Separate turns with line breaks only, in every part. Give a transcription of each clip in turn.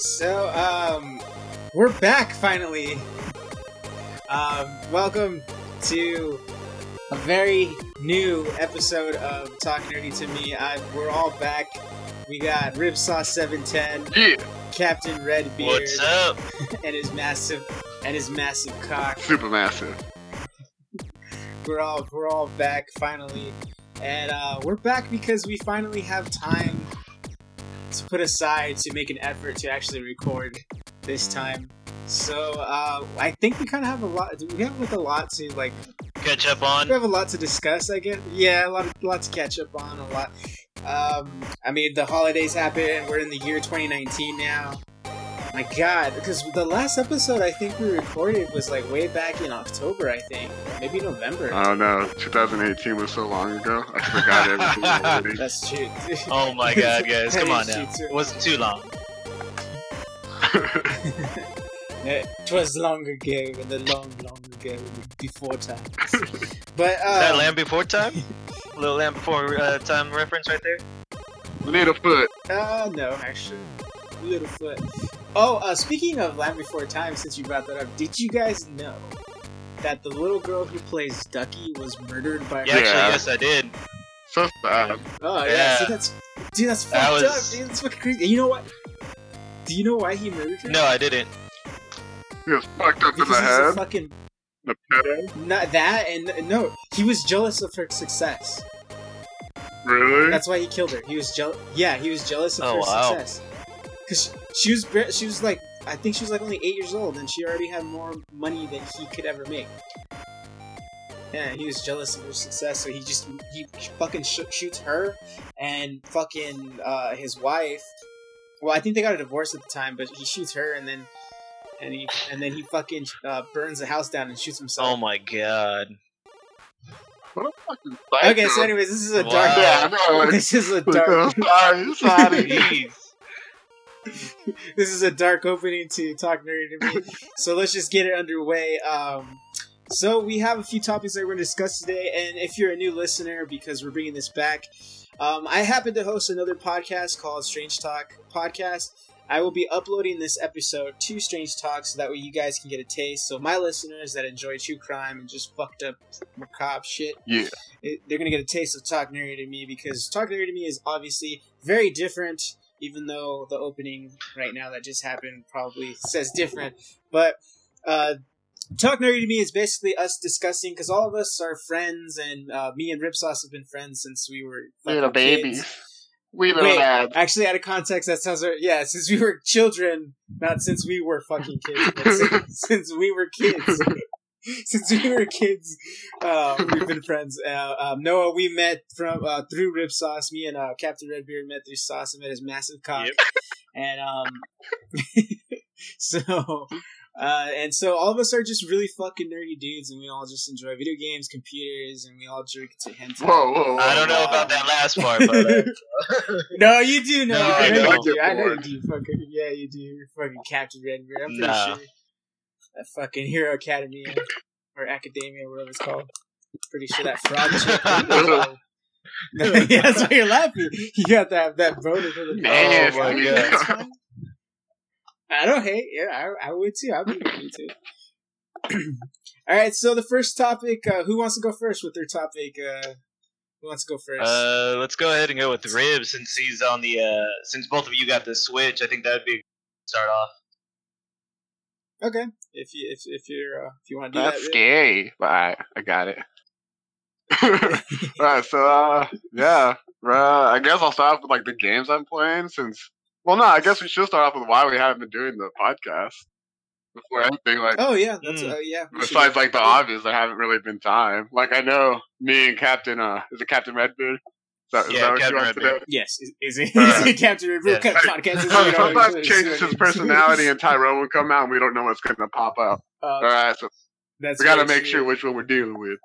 So, um, we're back finally. Um, welcome to a very new episode of Talk Nerdy to Me. I, we're all back. We got Ribsauce 710,
Yeah,
Captain Redbeard,
What's up?
and his massive and his massive cock.
super massive.
We're all we're all back finally, and uh, we're back because we finally have time put aside to make an effort to actually record this time. So uh, I think we kind of have a lot. We have like a lot to like.
Catch up on.
We have a lot to discuss. I guess. Yeah, a lot of lot to catch up on. A lot. Um, I mean, the holidays happen. We're in the year 2019 now. My God, because the last episode I think we recorded was like way back in October. I think maybe November.
I don't know. 2018 was so long ago. I forgot everything already.
That's true.
Oh my god, guys, come on now. It wasn't too long.
It was long ago, in the long, long ago, before time. But
Is that Land Before Time? A little Land Before uh, Time reference right there?
Littlefoot.
uh, no, actually, Littlefoot. Oh, uh, speaking of Land Before Time, since you brought that up, did you guys know that the little girl who plays Ducky was murdered by?
Yeah,
her?
actually,
Yeah.
yes, I did.
So sad.
Oh yeah,
Yeah.
see, that's dude, that's
That
fucked
was-
up. Dude, that's fucking crazy. And you know what? Do you know why he murdered her?
No, I didn't.
He was fucked up in the
he's a
head.
fucking
The pedo.
not that, and no, he was jealous of her success.
Really?
That's why he killed her. He was jealous. Yeah, he was jealous of
Oh,
her
wow.
success. Because she was she was like I think she was like only eight years old, and she already had more money than he could ever make. Yeah, he was jealous of her success, so he just he fucking sh- shoots her and fucking uh, his wife. Well, I think they got a divorce at the time, but he shoots her and then and he and then he fucking uh, burns the house down and shoots himself.
Oh my god.
What a fucking
okay, so anyways, this is a
Wow.
dark.
Yeah, I know. Like,
This is a
like,
dark.
sorry, sorry.
This is a dark opening to talk nerdy to me. so let's just get it underway. Um, so we have a few topics that we're going to discuss today, and if you're a new listener, because we're bringing this back, um, I happen to host another podcast called Strange Talk Podcast. I will be uploading this episode to Strange Talk so that way you guys can get a taste. So my listeners that enjoy true crime and just fucked up macabre shit,
Yeah.
it, they're gonna get a taste of Talk Nerdy to Me because Talk Nerdy to Me is obviously very different, even though the opening right now that just happened probably says different. But uh, Talk Nerdy to Me is basically us discussing because all of us are friends, and uh, me and Ripsauce have been friends since we were
Little babies. We little
Wait. Actually, out of context, that sounds right. Yeah, since we were children, not since we were fucking kids, but since, since we were kids. since we were kids, uh, we've been friends. Uh, um, Noah, we met from uh, through Rib Sauce. Me and uh, Captain Redbeard met through Sauce and met his massive cock.
Yep.
And um, so. Uh, and so all of us are just really fucking nerdy dudes, and we all just enjoy video games, computers, and we all drink to hentai.
Whoa, whoa, whoa.
I don't know about that last part, but uh,
no, you do know.
No,
I
I
know
don't.
you do. I know you do. Fucking yeah, you do. You're fucking Captain Redbeard. I'm pretty
No.
sure that fucking Hero Academy or Academia, whatever it's called. Pretty sure that frog shit. yeah, that's why you're laughing. You got to have that voted for the
Man,
Oh my God.
I don't hate. Yeah, I, I would too. I would agree too. All right. So the first topic. Uh, who wants to go first with their topic? Uh, who wants to go first?
uh, let's go ahead and go with Rib since he's on the uh, since both of you got the Switch. I think that'd be a good start off.
okay. If you if if you're uh, if you want to do
That's
that. Rick.
scary, but I, I got it. Alright, so uh, yeah, uh, I guess I'll start off with like the games I'm playing since. Well, no, I guess we should start off with why we haven't been doing the podcast before anything. Like,
Oh yeah, that's
Mm.
uh, yeah.
besides like the obvious, there haven't really been time. Like, I know me and Captain, uh, is it Captain Redbeard? Is that, is
Yeah,
that what
Captain
you want to
Redbeard.
do?
Yes, is, is it,
Uh,
is it Captain River
yeah.
Cut podcast? Is
Some- Sometimes changes his personality, and Tyrone will come out, and we don't know what's going to pop up.
Uh,
All right, so
that's
we got to make
true.
sure which one we're dealing with.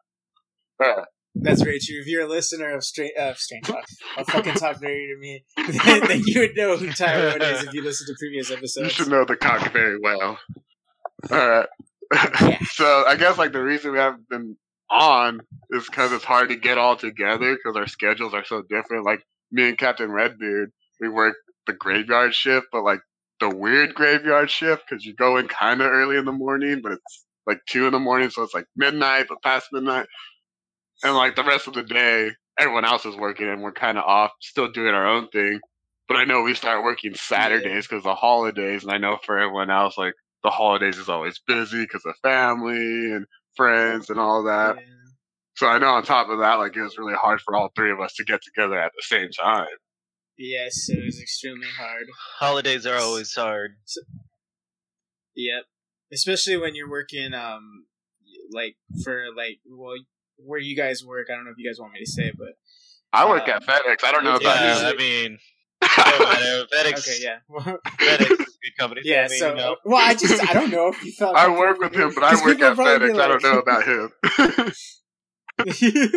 All right.
That's very true. If you're a listener of Strange, uh, Strange Talk, of fucking Talk Nerdy to me, then, then you would know who Tyrone is if you listen to previous episodes.
You should know the cock very well. All right.
Yeah.
so I guess like the reason we haven't been on is because it's hard to get all together because our schedules are so different. Like me and Captain Redbeard, we work the graveyard shift, but like the weird graveyard shift because you go in kind of early in the morning, but it's like two in the morning, so it's like midnight, but past midnight, and like the rest of the day, everyone else is working and we're kind of off, still doing our own thing. But I know we start working Saturdays because the holidays, and I know for everyone else, like the holidays is always busy because of family and friends and all that.
Yeah.
So I know on top of that, like it was really hard for all three of us to get together at the same time.
Yes, it was extremely hard.
Holidays are always hard.
Yep. Especially when you're working, um, like for like well, where you guys work. I don't know if you guys want me to say, but
I work
Uh,
at FedEx. I don't know about
Yeah,
you.
I mean, no matter. FedEx,
okay, yeah,
FedEx is a good company.
yeah.
I
So
you know.
well, I just I don't know if you felt.
I work with him, but I work at
probably be
FedEx. I don't know about him.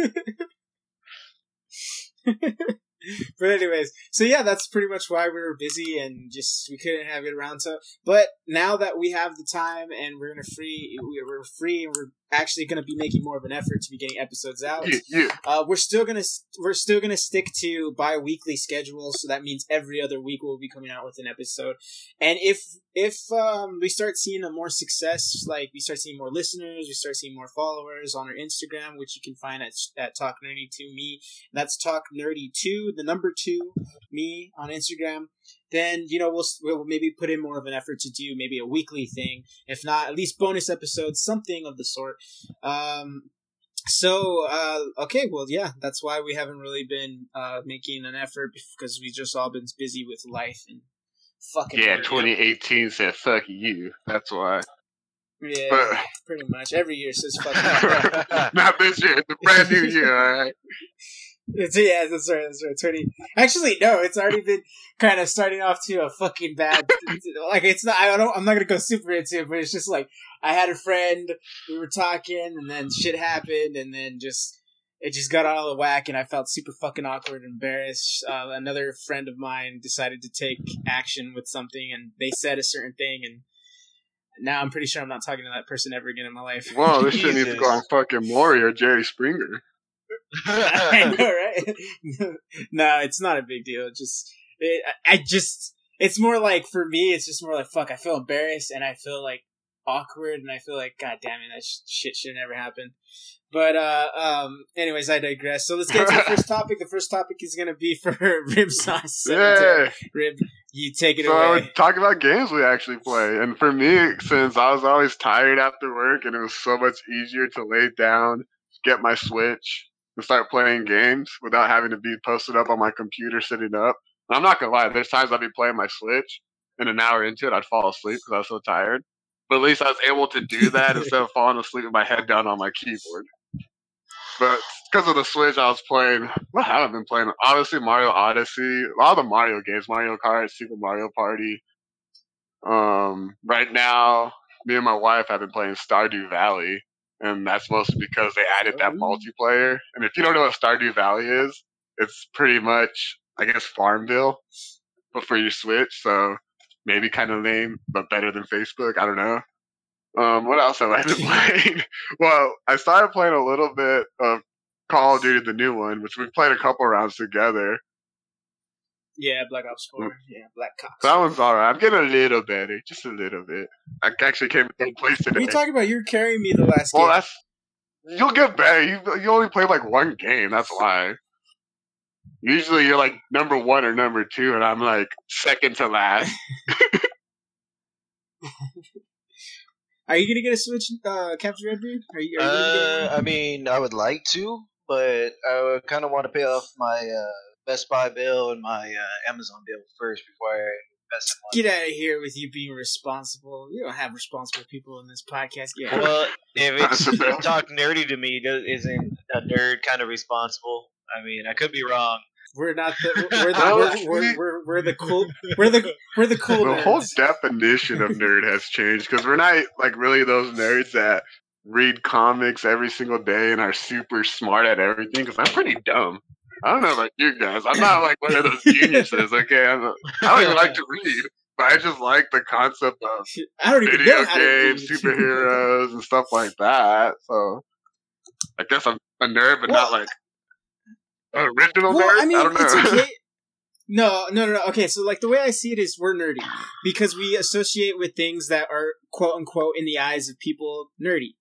but anyways, so yeah, that's pretty much why we were busy and just we couldn't have it around. So, but now that we have the time and we're gonna free, we're free and we're actually gonna be making more of an effort to be getting episodes out.
yeah, yeah.
Uh, we're still gonna we're still gonna stick to bi-weekly schedules, so that means every other week we'll be coming out with an episode. And if if um, we start seeing a more success, like we start seeing more listeners, we start seeing more followers on our Instagram, which you can find at at Talk Nerdy to Me. That's Talk Nerdy Two, the number two, me on Instagram. Then you know we'll we'll maybe put in more of an effort to do maybe a weekly thing, if not at least bonus episodes, something of the sort. Um, so uh, okay, well yeah, that's why we haven't really been uh, making an effort because we just all been busy with life and fucking
Yeah,
work.
2018 said fuck you. That's why.
Yeah,
But
pretty much every year says fucking.
not this year. It's a brand new year. All right.
It's, yeah, that's right. That's right. Twenty. Actually, no. It's already been kind of starting off to a fucking bad. like it's not. I don't. I'm not gonna go super into it, but it's just like I had a friend. We were talking, and then shit happened, and then just it just got out of the whack, and I felt super fucking awkward, and embarrassed. Uh, another friend of mine decided to take action with something, and they said a certain thing, and now I'm pretty sure I'm not talking to that person ever again in my life.
Whoa, this shit needs to go on fucking Maury or Jerry Springer.
I know, right? no, it's not a big deal. It just, it, I just, it's more like for me, it's just more like fuck. I feel embarrassed and I feel like awkward and I feel like god damn it, that sh- shit should never happen. But uh, um, anyways, I digress. So let's get to the first topic. The first topic is gonna be for rib sauce.
Yeah.
rib, you take it
So
away.
would talk about games we actually play. And for me, since I was always tired after work and it was so much easier to lay down, get my Switch, and start playing games without having to be posted up on my computer sitting up. And I'm not gonna lie, there's times I'd be playing my Switch and an hour into it I'd fall asleep because I was so tired. But at least I was able to do that instead of falling asleep with my head down on my keyboard. But because of the Switch, I was playing. What have I been playing? Obviously, Mario Odyssey. A lot of the Mario games, Mario Kart, Super Mario Party. Um, right now, me and my wife have been playing Stardew Valley, and that's mostly because they added that
Oh.
multiplayer. And if you don't know what Stardew Valley is, it's pretty much, I guess, Farmville, but for your Switch. So maybe kind of lame, but better than Facebook. I don't know. Um, what else have I been playing? well, I started playing a little bit of Call of Duty, the new one, which we played a couple rounds together.
Yeah, Black Ops Four. Yeah, Black Cops.
That one's alright. I'm getting a little better, just a little bit. I actually came in third place
What are
today.
you talking about? You're carrying me the last
well,
game.
that's you'll get better. You you only play like one game. That's why. Usually you're like number one or number two, and I'm like second to last.
Are you gonna get a Switch, uh, Captain Redbeard? Are you? Are you gonna get
Uh. I mean, I would like to, but I kind of want to pay off my uh, Best Buy bill and my uh, Amazon bill first before I invest in.
Get out of here with you being responsible. You don't have responsible people in this podcast. Yeah.
well, if it's talk nerdy to me, isn't a nerd kind of responsible? I mean, I could be wrong.
we're not the we're the we're, we're, we're, we're the cool we're the we're the cool
the
nerds.
whole definition of nerd has changed because we're not like really those nerds that read comics every single day and are super smart at everything. Because I'm pretty dumb. I don't know about you guys. I'm not like one of those geniuses. Okay, I'm a, I don't even like to read, but I just like the concept of
I don't even
video games, superheroes, and stuff like that. So I guess I'm a nerd, but not like an original
well,
nerd.
I mean,
don't know.
okay. No, no, no, no. Okay, so like the way I see it is we're nerdy because we associate with things that are quote unquote in the eyes of people nerdy.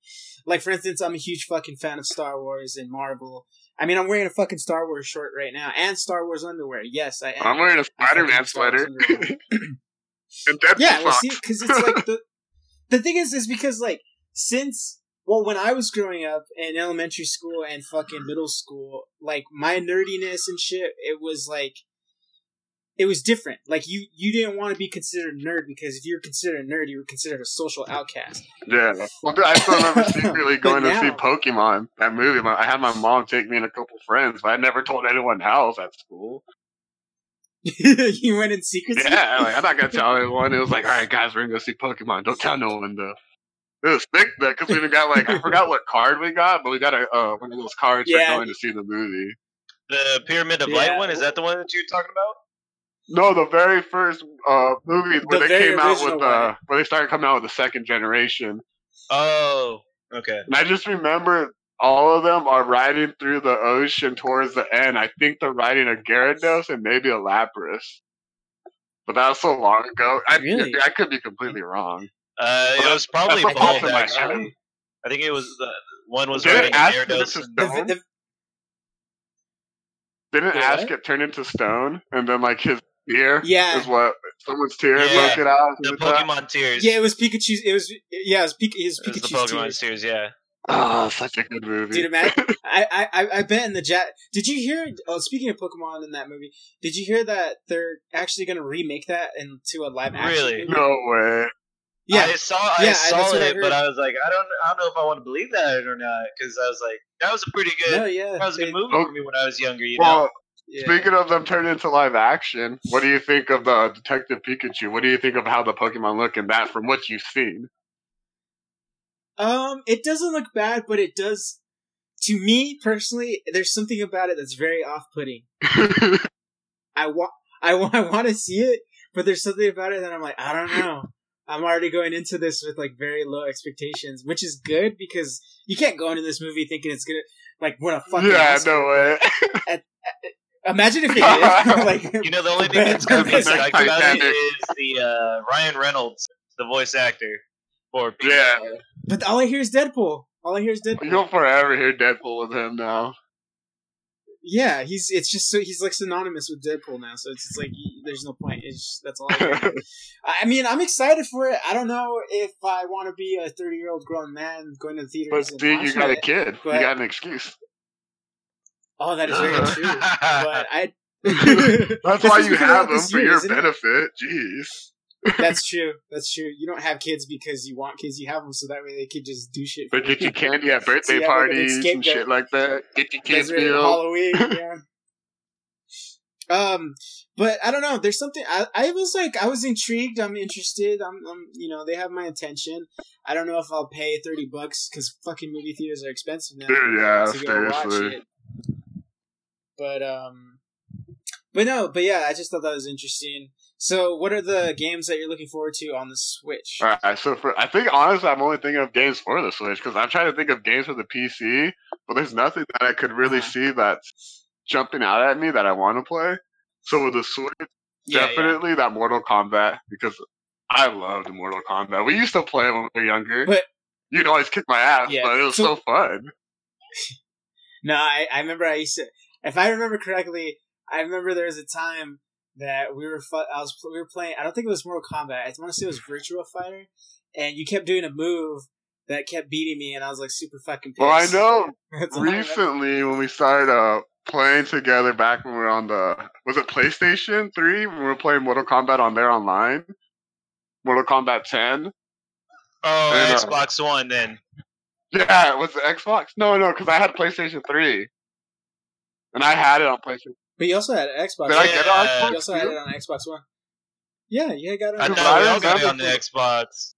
Like for instance, I'm a huge fucking fan of Star Wars and Marvel. I mean, I'm wearing a fucking Star Wars shirt right now and Star Wars underwear. Yes, I am.
I'm wearing a Spider-Man sweater and Deadpool
yeah, well, see, because it's like the the thing is, is because like since well, when I was growing up in elementary school and fucking middle school, like my nerdiness and shit, it was like it was different. Like you, you didn't want to be considered a nerd because if you were considered a nerd, you were considered a social outcast.
Yeah. Well, I still remember secretly
But
going to see Pokemon, that movie. My- I had my mom take me and a couple friends, but I never told anyone else at school.
you went in secret.
Yeah, like, I'm not gonna tell anyone. It was like, all right, guys, we're gonna go see Pokemon. Don't tell no one though. It was thick though, because we even got like I forgot what card we got, but we got a uh, one of those cards
Yeah.
for going to see the movie.
The Pyramid of Light one is that the one that you're talking about?
No, the very first uh movie where
The
they came out
original
with uh
one.
where they started coming out with the second generation.
Oh, okay.
And I just remember all of them are riding through the ocean towards the end. I think they're riding a Gyarados and maybe a Lapras. But that was so long ago. I,
Really?
I could be completely wrong.
Uh, it was probably
that's
both
popped in my
actually.
head.
I think it was the one was
Didn't
riding a
Ash turn
Gyarados.
into
and-
The,
Didn't
The
Ash get turned into stone? And then like his ear
Yeah.
is what someone's tear
Yeah.
broke it out.
The
and that?
Pokemon tears.
yeah, it was Pikachu. It was yeah, it was Pika, his
It was the
Pikachu's
Pokemon
tears.
tears. Yeah.
Oh, such a good movie.
Dude, imagine, I, I, I bet in the jet. Did you hear? Oh, speaking of Pokemon in that movie, did you hear that they're actually going to remake that into a live action?
Really?
movie?
no way.
Yeah,
I saw
Yeah,
I
I- that's
saw
what I
it, but I was like, I don't I don't know if I want to believe that or not because I was like, that was a pretty good
no, yeah,
that was a good
they-
movie
Oh.
for me when I was younger. You know.
Yeah.
speaking of them turning into live action, what do you think of the Detective Pikachu? What do you think of how the Pokemon look in that from what you've seen?
Um, it doesn't look bad, but it does. To me personally, there's something about it that's very off-putting. I want, I want, I want to see it, but there's something about it that I'm like, I don't know. I'm already going into this with like very low expectations, which is good because you can't go into this movie thinking it's gonna like win a fucking.
yeah, no way.
Imagine if it did. like,
You know, the only thing that's gonna be
Next
psyched about it
Titanic.
is the uh, Ryan Reynolds, the voice actor for Pikachu.
yeah,
but all I hear is Deadpool. All I hear is Deadpool.
you'll forever hear Deadpool with him now.
Yeah, he's it's just so he's like synonymous with Deadpool now, so it's just like there's no point. It's just, that's all. I, hear. I I mean, I'm excited for it. I don't know if I want to be a 30 year old grown man going to the theaters.
But dude, you
watching
got a kid. You got an excuse.
Oh, that is very true. But I.
That's why you have them for
year,
your
isn't it?
benefit. Jeez.
That's true. That's true. You don't have kids because you want kids. You have them so that way they could just do shit.
But get you
you.
candy at birthday
you have, like, an
parties and
scapegoat.
shit like that. Get your kids
Desert,
meal.
Halloween, yeah. Um, but I don't know. There's something I, I was like I was intrigued. I'm interested. I'm, I'm you know they have my attention. I don't know if I'll pay thirty bucks because fucking movie theaters are expensive now.
Dude, yeah,
to go watch
seriously.
It. But um, but no, but yeah, I just thought that was interesting. So, what are the games that you're looking forward to on the Switch?
All right, so for I think honestly, I'm only thinking of games for the Switch because I'm trying to think of games for the PC, but there's nothing that I could really
Uh-huh.
see that's jumping out at me that I want to play. So with the Switch,
Yeah, yeah.
definitely that Mortal Kombat because I loved Mortal Kombat. We used to play it when we were younger.
But-
You'd always kick my ass,
Yeah,
but it was
so-
so fun.
No, I, I remember I used to. If I remember correctly, I remember there was a time that we were fu- I was we were playing. I don't think it was Mortal Kombat. I want to say it was Virtua Fighter, and you kept doing a move that kept beating me, and I was like super fucking pissed.
Well, I know
That's all I
recently when we started uh, playing together back when we were on the was it PlayStation Three when we were playing Mortal Kombat on there online, Mortal Kombat Ten.
Oh,
And, uh,
Xbox One then.
Yeah, it was the Xbox. No, no, because I had PlayStation Three, and I had it on PlayStation.
But you also had an Xbox.
Did I get it on
Yeah.
You also had it on Xbox One. Yeah, you got it.
I
On
Dude,
thought
I
we all got it on the Xbox.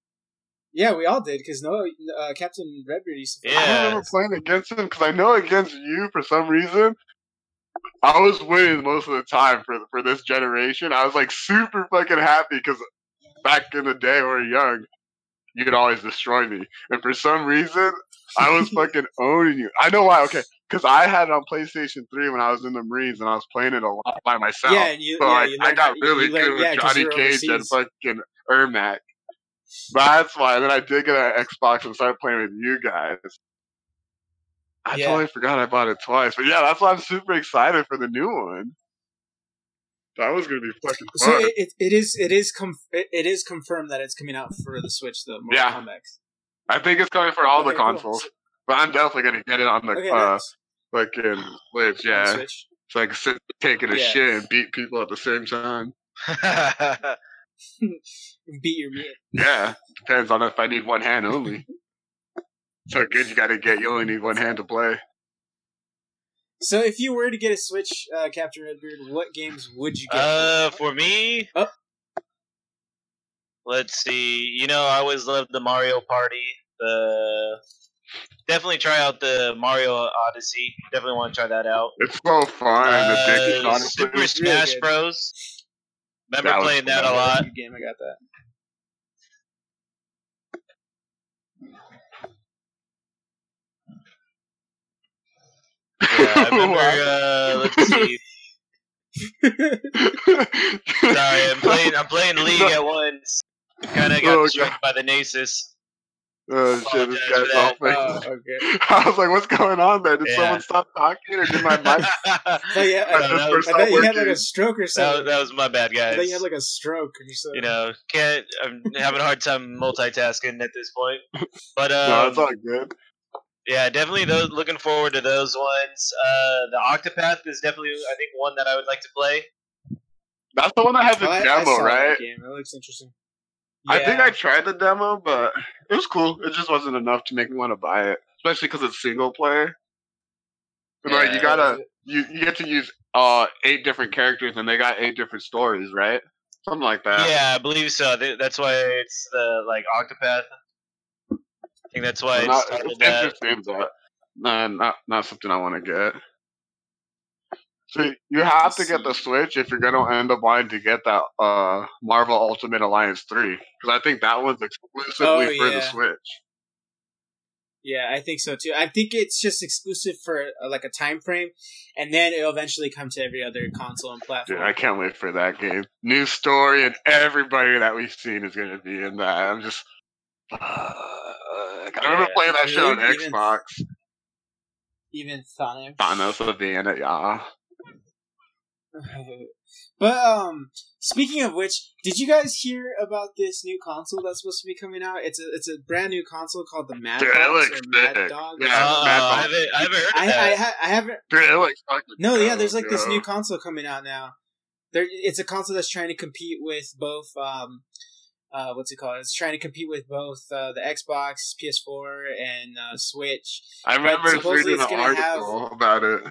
yeah, we all did because no, uh, Captain Redbeard used to.
Yeah.
I remember playing against him because I know against you for some reason. I was winning most of the time for for this generation. I was like super fucking happy because back in the day when we were young, you could always destroy me, and for some reason, I was fucking owning you. I know why. Okay, because I had it on PlayStation 3 when I was in the Marines and I was playing it a lot by myself.
Yeah, and you,
so
yeah,
like, I got really
learned-
good
yeah,
Johnny Cage and fucking Ermac. That's why. And then I did get an Xbox and started playing with you guys. I
Yeah.
totally forgot I bought it twice. But yeah, that's why I'm super excited for the new one. That was gonna be fucking
So it, it, it is it is conf- it, it is confirmed that it's coming out for the Switch though. Mortal
Yeah.
Kombat.
I think it's coming for all the
consoles. cool.
Consoles. But I'm definitely gonna get it on the
Okay,
uh
nice.
fucking Switch,
On the
yeah.
Switch.
So I can sit taking a
Yeah.
shit and beat people at the same time.
Beat your meat.
Yeah. Depends on if I need one hand only. so good you gotta get you only need one hand to play.
So if you were to get a Switch, uh, Captain Redbeard, what games would you get?
Uh, for me,
Oh.
let's see. You know, I always loved the Mario Party. The definitely try out the Mario Odyssey. Definitely want to try that out.
It's so fun and
Uh,
addicting, honestly.
Super Smash
good.
Bros. Remember
That was
playing that
fun.
a lot?
Game. I got that.
Yeah, I remember. Uh, let's see. Sorry, I'm playing. I'm playing League at once. Kind of got
Oh,
struck by the Nasus.
Oh shit, this guy's
for
all
that.
Oh, okay.
I was like, what's going on there? Did
Yeah.
someone stop talking or did my mic
So yeah,
No,
I,
that
just
was-
stop
I bet you had like a stroke or something.
was, that was my bad,
I
guys.
bet you had like a stroke or something.
you know, can't. I'm having a hard time multitasking at this point. But um,
No, it's all good.
yeah, definitely those. Looking forward to those ones. Uh, the Octopath is definitely, I think, one that I would like to play.
That's the one that has the
Oh, I- I
demo,
saw
right?
game. It looks interesting.
I think I tried the demo, but it was cool. It just wasn't enough to make me want to buy it, especially because it's single player. And, like you gotta, you, you get to use uh eight different characters, and they got eight different stories, right? Something like that.
yeah, I believe so. That's why it's the like Octopath. I think that's why
It's not, it's
that.
interesting, but not not something I want to get. So you have to get the Switch if you're gonna end up wanting to get that uh Marvel Ultimate Alliance three, because I think that one's exclusively
Oh,
for the. Switch.
Yeah, I think so too. I think it's just exclusive for uh, like a time frame, and then it'll eventually come to every other console and platform.
Dude, I can't wait for that game. New story and everybody that we've seen is gonna be in that. I'm just. Fuck. I remember
Yeah.
playing that shit on
Even-
Xbox.
Even Sonic.
Thanos in it, yeah.
but um, speaking of which, did you guys hear about this new console that's supposed to be coming out? It's a it's a brand new console called the Mad
Dude,
Box or Mad
sick.
Dog.
Yeah,
Uh,
Mad
I haven't, I haven't heard of
I I,
that.
ha- I haven't.
Dude, it looks fucking
No, yeah, there's like this
yo.
new console coming out now. There, it's a console that's trying to compete with both. Um, uh, what's it called? It's trying to compete with both uh, the Xbox, PS4, and uh, Switch.
I remember reading an
gonna have-
article about it.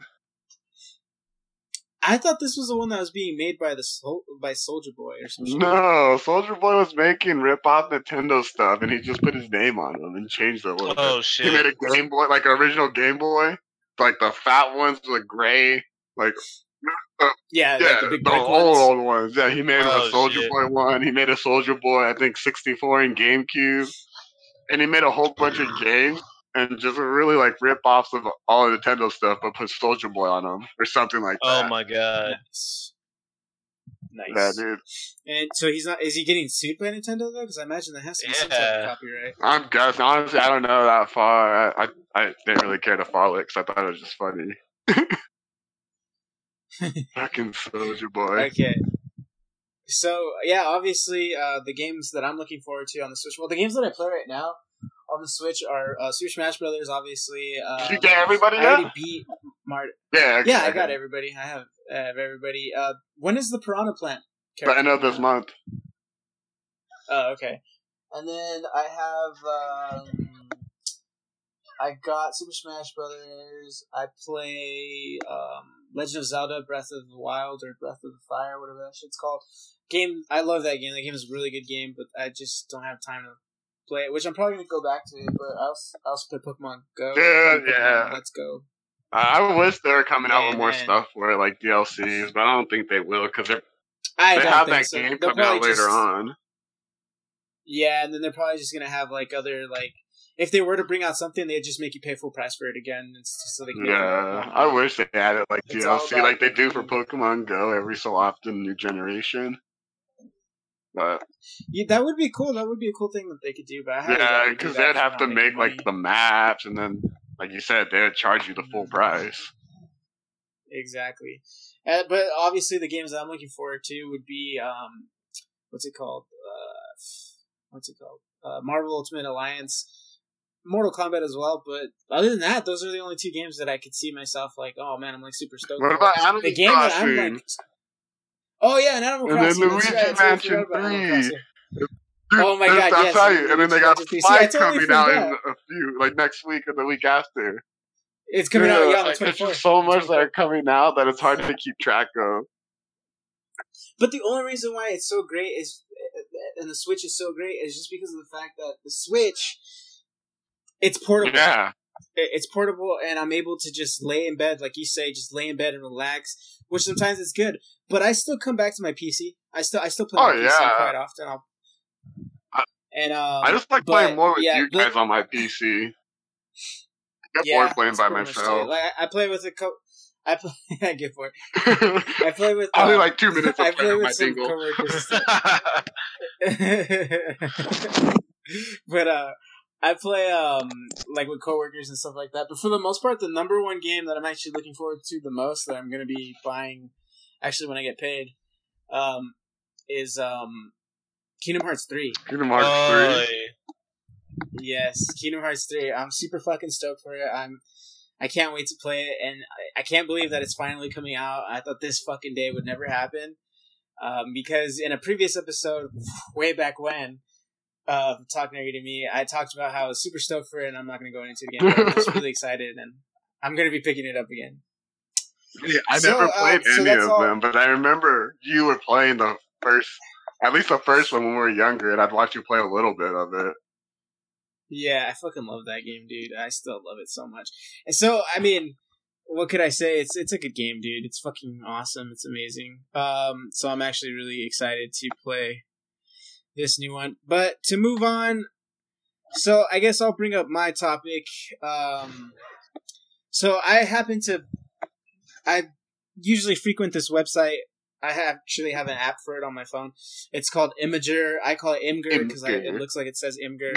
I thought this was the one that was being made by the Sol- by Soulja Boy or something.
No, Soulja Boy was making rip off Nintendo stuff, and he just put his name on them and changed it a little
Oh
bit. He made a Game Boy, like original Game Boy, like the fat ones with the gray, like
Yeah,
yeah,
like the big
the old,
ones.
old ones. Yeah, he made
Oh,
a Soldier
shit.
Boy one. He made a Soulja Boy, I think sixty four in GameCube, and he made a whole bunch of games and just really like rip offs of all the Nintendo stuff, but put Soulja Boy on them or something like that.
Oh my god!
Nice.
Yeah, dude.
And so he's not. Is he getting sued by Nintendo though? Because I imagine that has to be some type of copyright.
I'm guessing. Honestly, I don't know that far. I I, I didn't really care to follow it because I thought it was just funny. Fucking Soulja Boy.
Okay. So yeah, obviously uh, the games that I'm looking forward to on the Switch. Well, the games that I play right now on the Switch are uh, Super Smash Brothers. Obviously, uh,
Did you get everybody
I already beat Mar.
Yeah,
Yeah, I
okay.
got everybody. I have, I have everybody. Uh, when is the Piranha Plant?
The end of this month.
Oh, okay. And then I have um, I got Super Smash Brothers. I play um, Legend of Zelda: Breath of the Wild or Breath of the Fire, whatever that shit's called. Game. I love that game. That game is a really good game, but I just don't have time to play it. Which I'm probably gonna go back to. But I also, I also play Pokemon Go.
Dude,
Pokemon
yeah.
Let's go.
I I wish they were coming out with more
man.
stuff for it, like DLCs, but I don't think they will because they
I don't
have
think
that
so.
game
They'll
coming out later
just-
on.
Yeah, and then they're probably just gonna have like other like if they were to bring out something, they'd just make you pay full price for it again, and s- so they can.
Yeah, I wish they had it like
It's all
DLC, like they do for Pokemon Go every so often, new generation. But
Yeah, that would be cool. That would be a cool thing that they could do. But
yeah, because
that
they'd have to make
money.
like the maps, and then, like you said, they'd charge you the full price.
Exactly. Uh, but obviously, the games that I'm looking forward to would be um, what's it called? Uh, what's it called? Uh, Marvel Ultimate Alliance, Mortal Kombat as well. But other than that, those are the only two games that I could see myself like, oh man, I'm like super stoked.
What about Animal
the game that I'm like? Oh yeah, and Animal
And then
Crossing. that's
Luigi
right,
Mansion
forgot about Animal
3. Dude,
Oh my God,
I'll
yes,
tell you. And then they got
Luigi Mansion 3. See, I
Spike
totally
coming out in a few, like next week or the week after.
It's coming out, yeah,
like, there's just so much that are coming out that it's hard to keep track of.
But the only reason why it's so great is, and the Switch is so great, is just because of the fact that the Switch, it's portable.
Yeah,
It's portable, and I'm able to just lay in bed, like you say, just lay in bed and relax. Which sometimes is good, but I still come back to my PC. I still, I still play my
Oh,
PC quite often. I'll,
I-
and um,
I just like
but,
playing more with
yeah,
you
but-
guys on my PC. I get
yeah,
bored playing by
pretty much it.
myself.
Like I I play with a co. I play. I get bored. I play with.
Only
um,
like two minutes
I play with
my
some coworkers. but uh I play um like with coworkers and stuff like that. But for the most part, the number one game that I'm actually looking forward to the most that I'm gonna be buying actually when I get paid, um, is um Kingdom Hearts three.
Kingdom Hearts
Oh,
3.
Yes, Kingdom Hearts three. I'm super fucking stoked for it. I'm I can't wait to play it and I, I can't believe that it's finally coming out. I thought this fucking day would never happen. Um, because in a previous episode, way back when, uh, Talk Nerdy to Me, I talked about how I was super stoked for it, and I'm not going to go into it again. But I'm just really excited, and I'm going to be picking it up again.
Yeah, I
So,
never
uh,
played
so
any
that's
of
all-
them, but I remember you were playing the first, at least the first one when we were younger, and I'd watch you play a little bit of it.
Yeah, I fucking love that game, dude. I still love it so much. And so, I mean, what could I say? It's it's a good game, dude. It's fucking awesome. It's amazing. Um, so I'm actually really excited to play this new one. But to move on, so I guess I'll bring up my topic. Um, so I happen to, I usually frequent this website. I have, actually have an app for it on my phone. It's called Imager. I call it Imgur because it looks like it says Imgur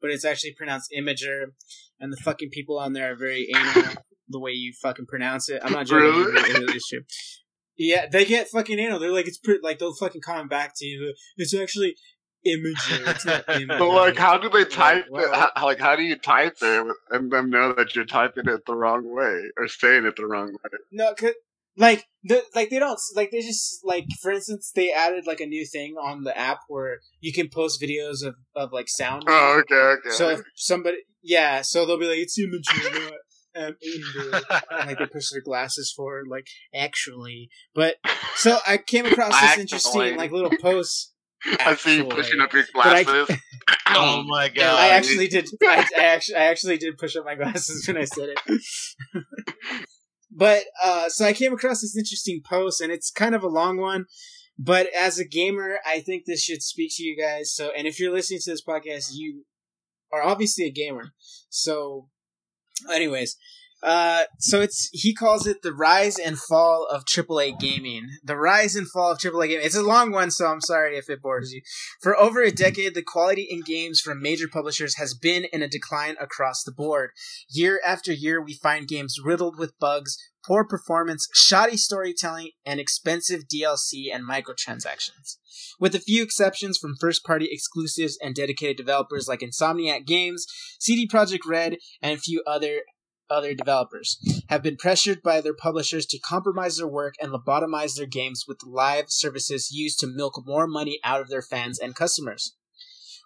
but it's actually pronounced Imager, and the fucking people on there are very anal the way you fucking pronounce it. I'm not joking.
Really?
It really is true. Yeah, they get fucking anal. They're like, it's pretty, like they'll fucking comment back to you. It's actually Imager. It's not Imager.
But like, how do they type
well-
it? How, like, how do you type it and them know that you're typing it the wrong way or saying it the wrong way?
No, 'cause- like the like they don't like they just like for instance they added like a new thing on the app where you can post videos of of like sound.
Oh, okay, okay.
So if somebody, yeah, so they'll be like, it's Imager, not um, And, like they push their glasses forward, like actually. But so I came across this interesting like little post.
I see you pushing up your
But I-
glasses.
oh my god!
I actually did. I, I actually, I actually did push up my glasses when I said it. but uh, so I came across this interesting post, and it's kind of a long one. But as a gamer, I think this should speak to you guys. So, and if you're listening to this podcast, you are obviously a gamer. So, anyways, uh, so it's he calls it the rise and fall of AAA gaming. The rise and fall of AAA gaming. It's a long one, so I'm sorry if it bores you. For over a decade, the quality in games from major publishers has been in a decline across the board. Year after year, we find games riddled with bugs, poor performance, shoddy storytelling, and expensive DLC and microtransactions. With a few exceptions from first party exclusives and dedicated developers like Insomniac Games, CD Projekt Red, and a few other other developers have been pressured by their publishers to compromise their work and lobotomize their games with live services used to milk more money out of their fans and customers.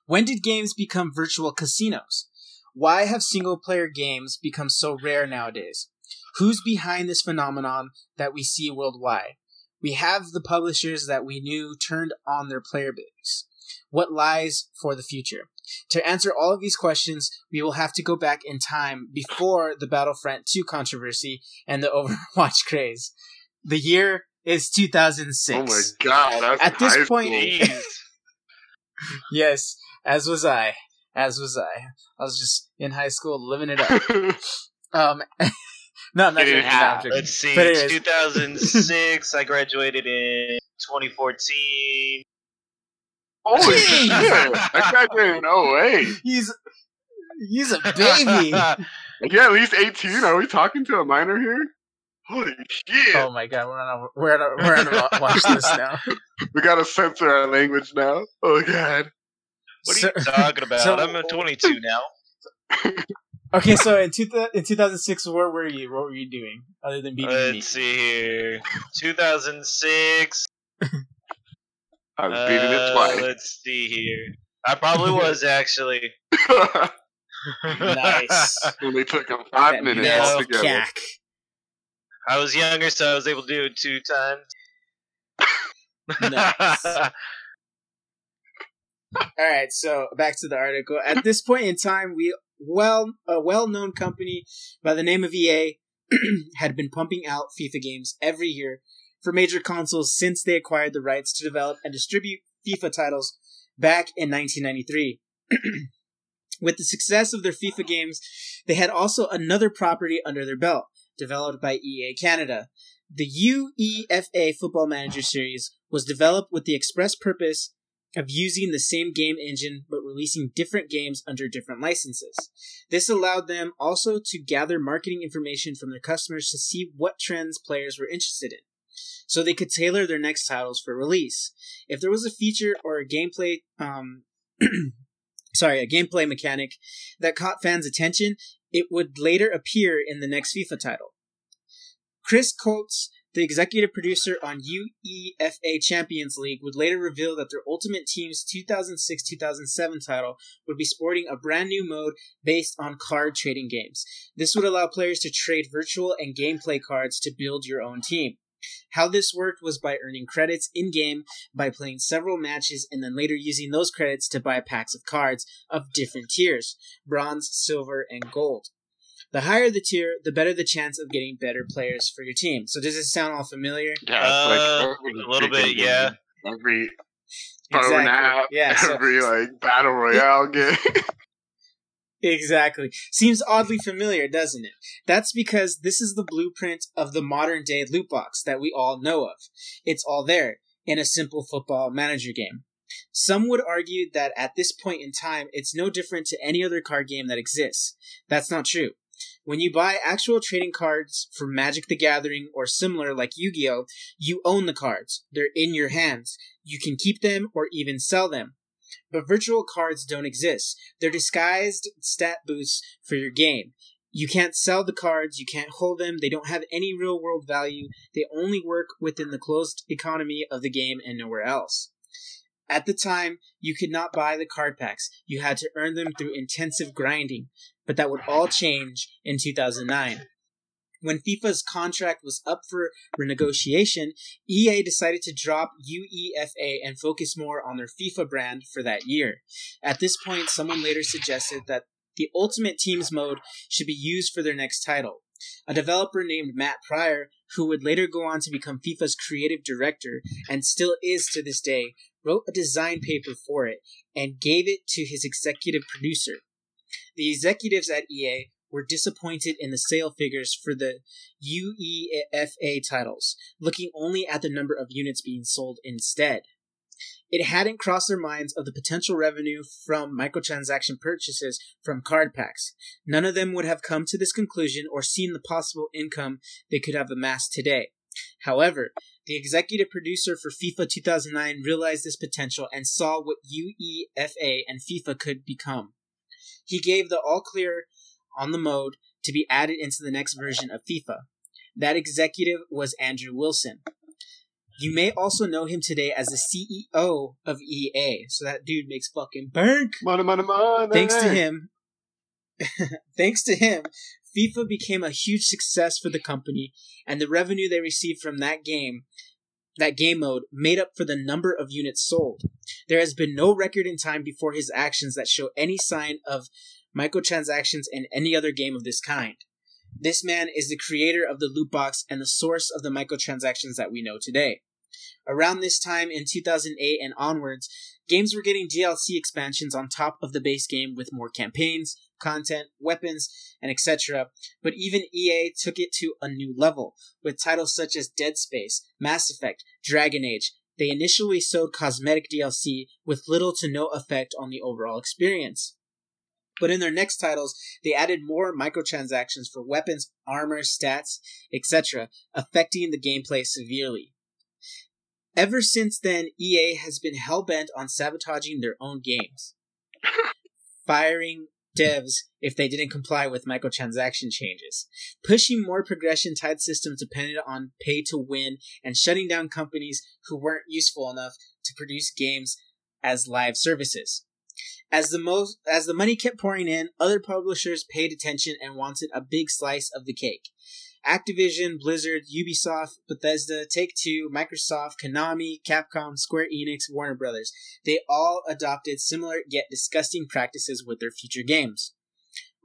When did games become virtual casinos? Why have single player games become so rare nowadays? Who's behind this phenomenon that we see worldwide? We have the publishers that we knew turned on their player base. What lies for the future? To answer all of these questions, we will have to go back in time before the Battlefront 2 controversy and the Overwatch craze. The year is 2006.
oh my god! That's
At this point- Yes, as was I. as was I. I was just in high school living it up. Um, no, I'm not
Getting
joking, no, I'm
half.
joking.
Let's see.
But anyways.
2006. I graduated in 2014.
Oh,
Holy
shit! That graduated no way.
He's he's a baby.
Yeah, at least 18. Are we talking to a minor here? Holy shit!
oh my god, we're on a, we're on a, we're on a watch this now.
We gotta censor our language now. Oh god.
What are
So-
you talking about?
so-
I'm 22 now.
Okay, so in two, in 2006, where were you? What were you doing other than beating me?
Let's see here. 2006.
I was beating it
Uh,
twice.
let's see here. I probably was actually.
Nice.
Only took him five
That
minutes
Yeah.
altogether.
cack.
I was younger, so I was able to do it two times.
Nice. All right, so back to the article. At this point in time, we well a well-known company by the name of EA had been pumping out FIFA games every year for major consoles since they acquired the rights to develop and distribute FIFA titles back in 1993. With the success of their FIFA games, they had also another property under their belt, developed by EA Canada. The UEFA Football Manager series was developed with the express purpose of using the same game engine but releasing different games under different licenses. This allowed them also to gather marketing information from their customers to see what trends players were interested in, so they could tailor their next titles for release. If there was a feature or a gameplay, um, sorry, a gameplay mechanic that caught fans' attention, it would later appear in the next FIFA title. Chris Coates, the executive producer on UEFA Champions League, would later reveal that their Ultimate Team's 2006 2007 title would be sporting a brand new mode based on card trading games. This would allow players to trade virtual and gameplay cards to build your own team. How this worked was by earning credits in game by playing several matches and then later using those credits to buy packs of cards of different tiers bronze, silver, and gold. The higher the tier, the better the chance of getting better players for your team. So does this sound all familiar?
Yeah, it's like
Uh, a little bit,
game,
yeah.
Every phone app,
Yeah, so-
every like battle royale game.
Exactly. Seems oddly familiar, doesn't it? That's because this is the blueprint of the modern day loot box that we all know of. It's all there in a simple football manager game. Some would argue that at this point in time, it's no different to any other card game that exists. That's not true. When you buy actual trading cards for Magic the Gathering or similar like Yu Gi Oh!, you own the cards. They're in your hands. You can keep them or even sell them. But virtual cards don't exist. They're disguised stat boosts for your game. You can't sell the cards, you can't hold them, they don't have any real world value, they only work within the closed economy of the game and nowhere else. At the time, you could not buy the card packs, you had to earn them through intensive grinding, but that would all change in 2009. When FIFA's contract was up for renegotiation, EA decided to drop UEFA and focus more on their FIFA brand for that year. At this point, someone later suggested that the Ultimate Teams mode should be used for their next title. A developer named Matt Prior, who would later go on to become FIFA's creative director and still is to this day, wrote a design paper for it and gave it to his executive producer. The executives at EA were disappointed in the sale figures for the UEFA titles, looking only at the number of units being sold instead. It hadn't crossed their minds of the potential revenue from microtransaction purchases from card packs. None of them would have come to this conclusion or seen the possible income they could have amassed today. However, the executive producer for FIFA 2009 realized this potential and saw what UEFA and FIFA could become. He gave the all clear on the mode to be added into the next version of FIFA. That executive was Andrew Wilson. You may also know him today as the CEO of EA, so that dude makes fucking bank.
money, money, money.
Thanks to him, thanks to him, FIFA became a huge success for the company, and the revenue they received from that game, that game mode, made up for the number of units sold. There has been no record in time before his actions that show any sign of microtransactions in any other game of this kind. This man is the creator of the loot box and the source of the microtransactions that we know today. Around this time in 2008 and onwards, games were getting DLC expansions on top of the base game with more campaigns, content, weapons, and etc. But even EA took it to a new level with titles such as Dead Space, Mass Effect, Dragon Age. They initially sold cosmetic DLC with little to no effect on the overall experience. But in their next titles, they added more microtransactions for weapons, armor, stats, etc., affecting the gameplay severely. Ever since then, EA has been hell bent on sabotaging their own games, firing devs if they didn't comply with microtransaction changes, pushing more progression tied systems dependent on pay to win, and shutting down companies who weren't useful enough to produce games as live services. As the most as the money kept pouring in, other publishers paid attention and wanted a big slice of the cake. Activision, Blizzard, Ubisoft, Bethesda, Take Two, Microsoft, Konami, Capcom, Square Enix, Warner Brothers. They all adopted similar yet disgusting practices with their future games.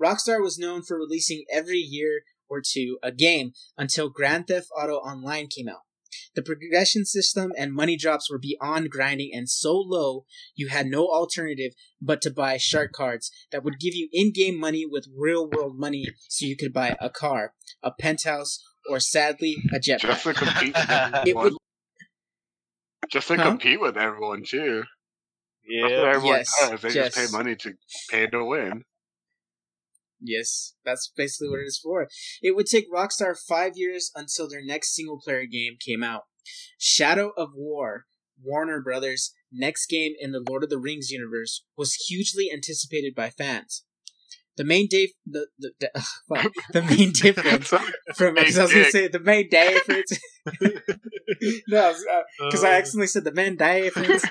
Rockstar was known for releasing every year or two a game until Grand Theft Auto Online came out. The progression system and money drops were beyond grinding and so low you had no alternative but to buy shark cards that would give you in-game money with real-world money so you could buy a car, a penthouse, or sadly a
Just
jetpack.
to compete with everyone.
would
Just to
Huh?
compete with everyone too. That's what
yeah.
everyone
Yes,
does. They
yes.
just pay money to pay to win.
Yes, that's basically what it is for. It would take Rockstar five years until their next single player game came out. Shadow of War, Warner Brothers' next game in the Lord of the Rings universe, was hugely anticipated by fans. The main dif- the, the, the, fuck. the main difference from because I was gonna say the main difference. no, because I accidentally said the main difference.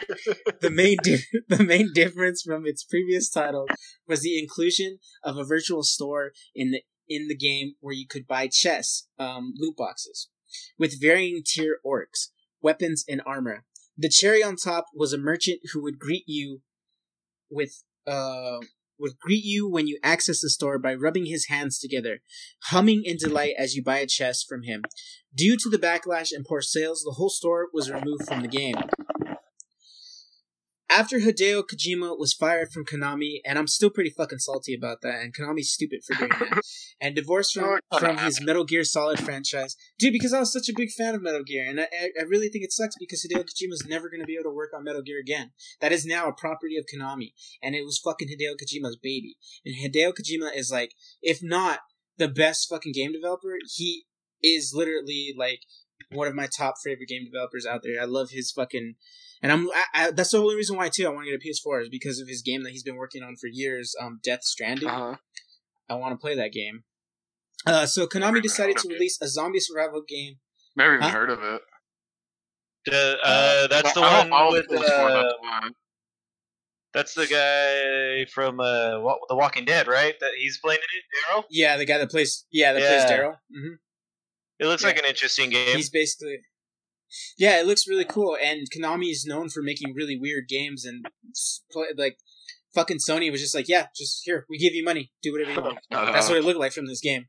the main di- the main difference from its previous title was the inclusion of a virtual store in the in the game where you could buy chests, um, loot boxes, with varying tier orcs, weapons, and armor. The cherry on top was a merchant who would greet you with uh would greet you when you access the store by rubbing his hands together, humming in delight as you buy a chest from him. Due to the backlash and poor sales, the whole store was removed from the game. After Hideo Kojima was fired from Konami, and I'm still pretty fucking salty about that, and Konami's stupid for doing that, and divorced from, from his Metal Gear Solid franchise, dude, because I was such a big fan of Metal Gear, and I, I I really think it sucks because Hideo Kojima's never going to be able to work on Metal Gear again. That is now a property of Konami, and it was fucking Hideo Kojima's baby. And Hideo Kojima is like, if not the best fucking game developer, he is literally like one of my top favorite game developers out there. I love his fucking, and I'm I, I, that's the only reason why too I want to get a PS4 is because of his game that he's been working on for years, um, Death Stranding.
Uh-huh.
I want to play that game. Uh, so Konami decided to release a zombie survival game.
Never even
Huh?
heard of it.
The, uh, that's the one with uh,
that's
the guy from uh, The Walking Dead, right? That he's playing in it, Daryl.
Yeah, the guy that plays yeah that
Yeah.
plays Daryl. hmm
It looks
Yeah.
like an interesting game.
He's basically yeah, it looks really cool. And Konami is known for making really weird games and play, like fucking Sony was just like, yeah, just here we give you money, do whatever you want. That's what it looked like from this game.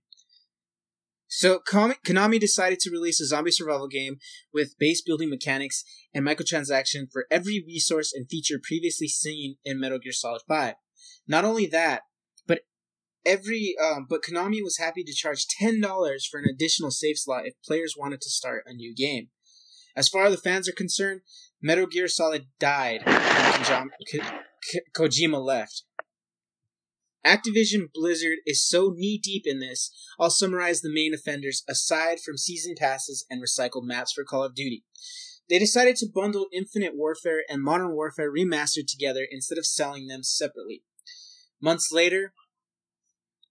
So Konami Konami decided to release a zombie survival game with base building mechanics and microtransaction for every resource and feature previously seen in Metal Gear Solid 5. Not only that, but every um, but Konami was happy to charge ten dollars for an additional save slot if players wanted to start a new game. As far as the fans are concerned, Metal Gear Solid died when Ko- Ko- Kojima left. Activision Blizzard is so knee deep in this, I'll summarize the main offenders aside from season passes and recycled maps for Call of Duty. They decided to bundle Infinite Warfare and Modern Warfare remastered together instead of selling them separately. Months later,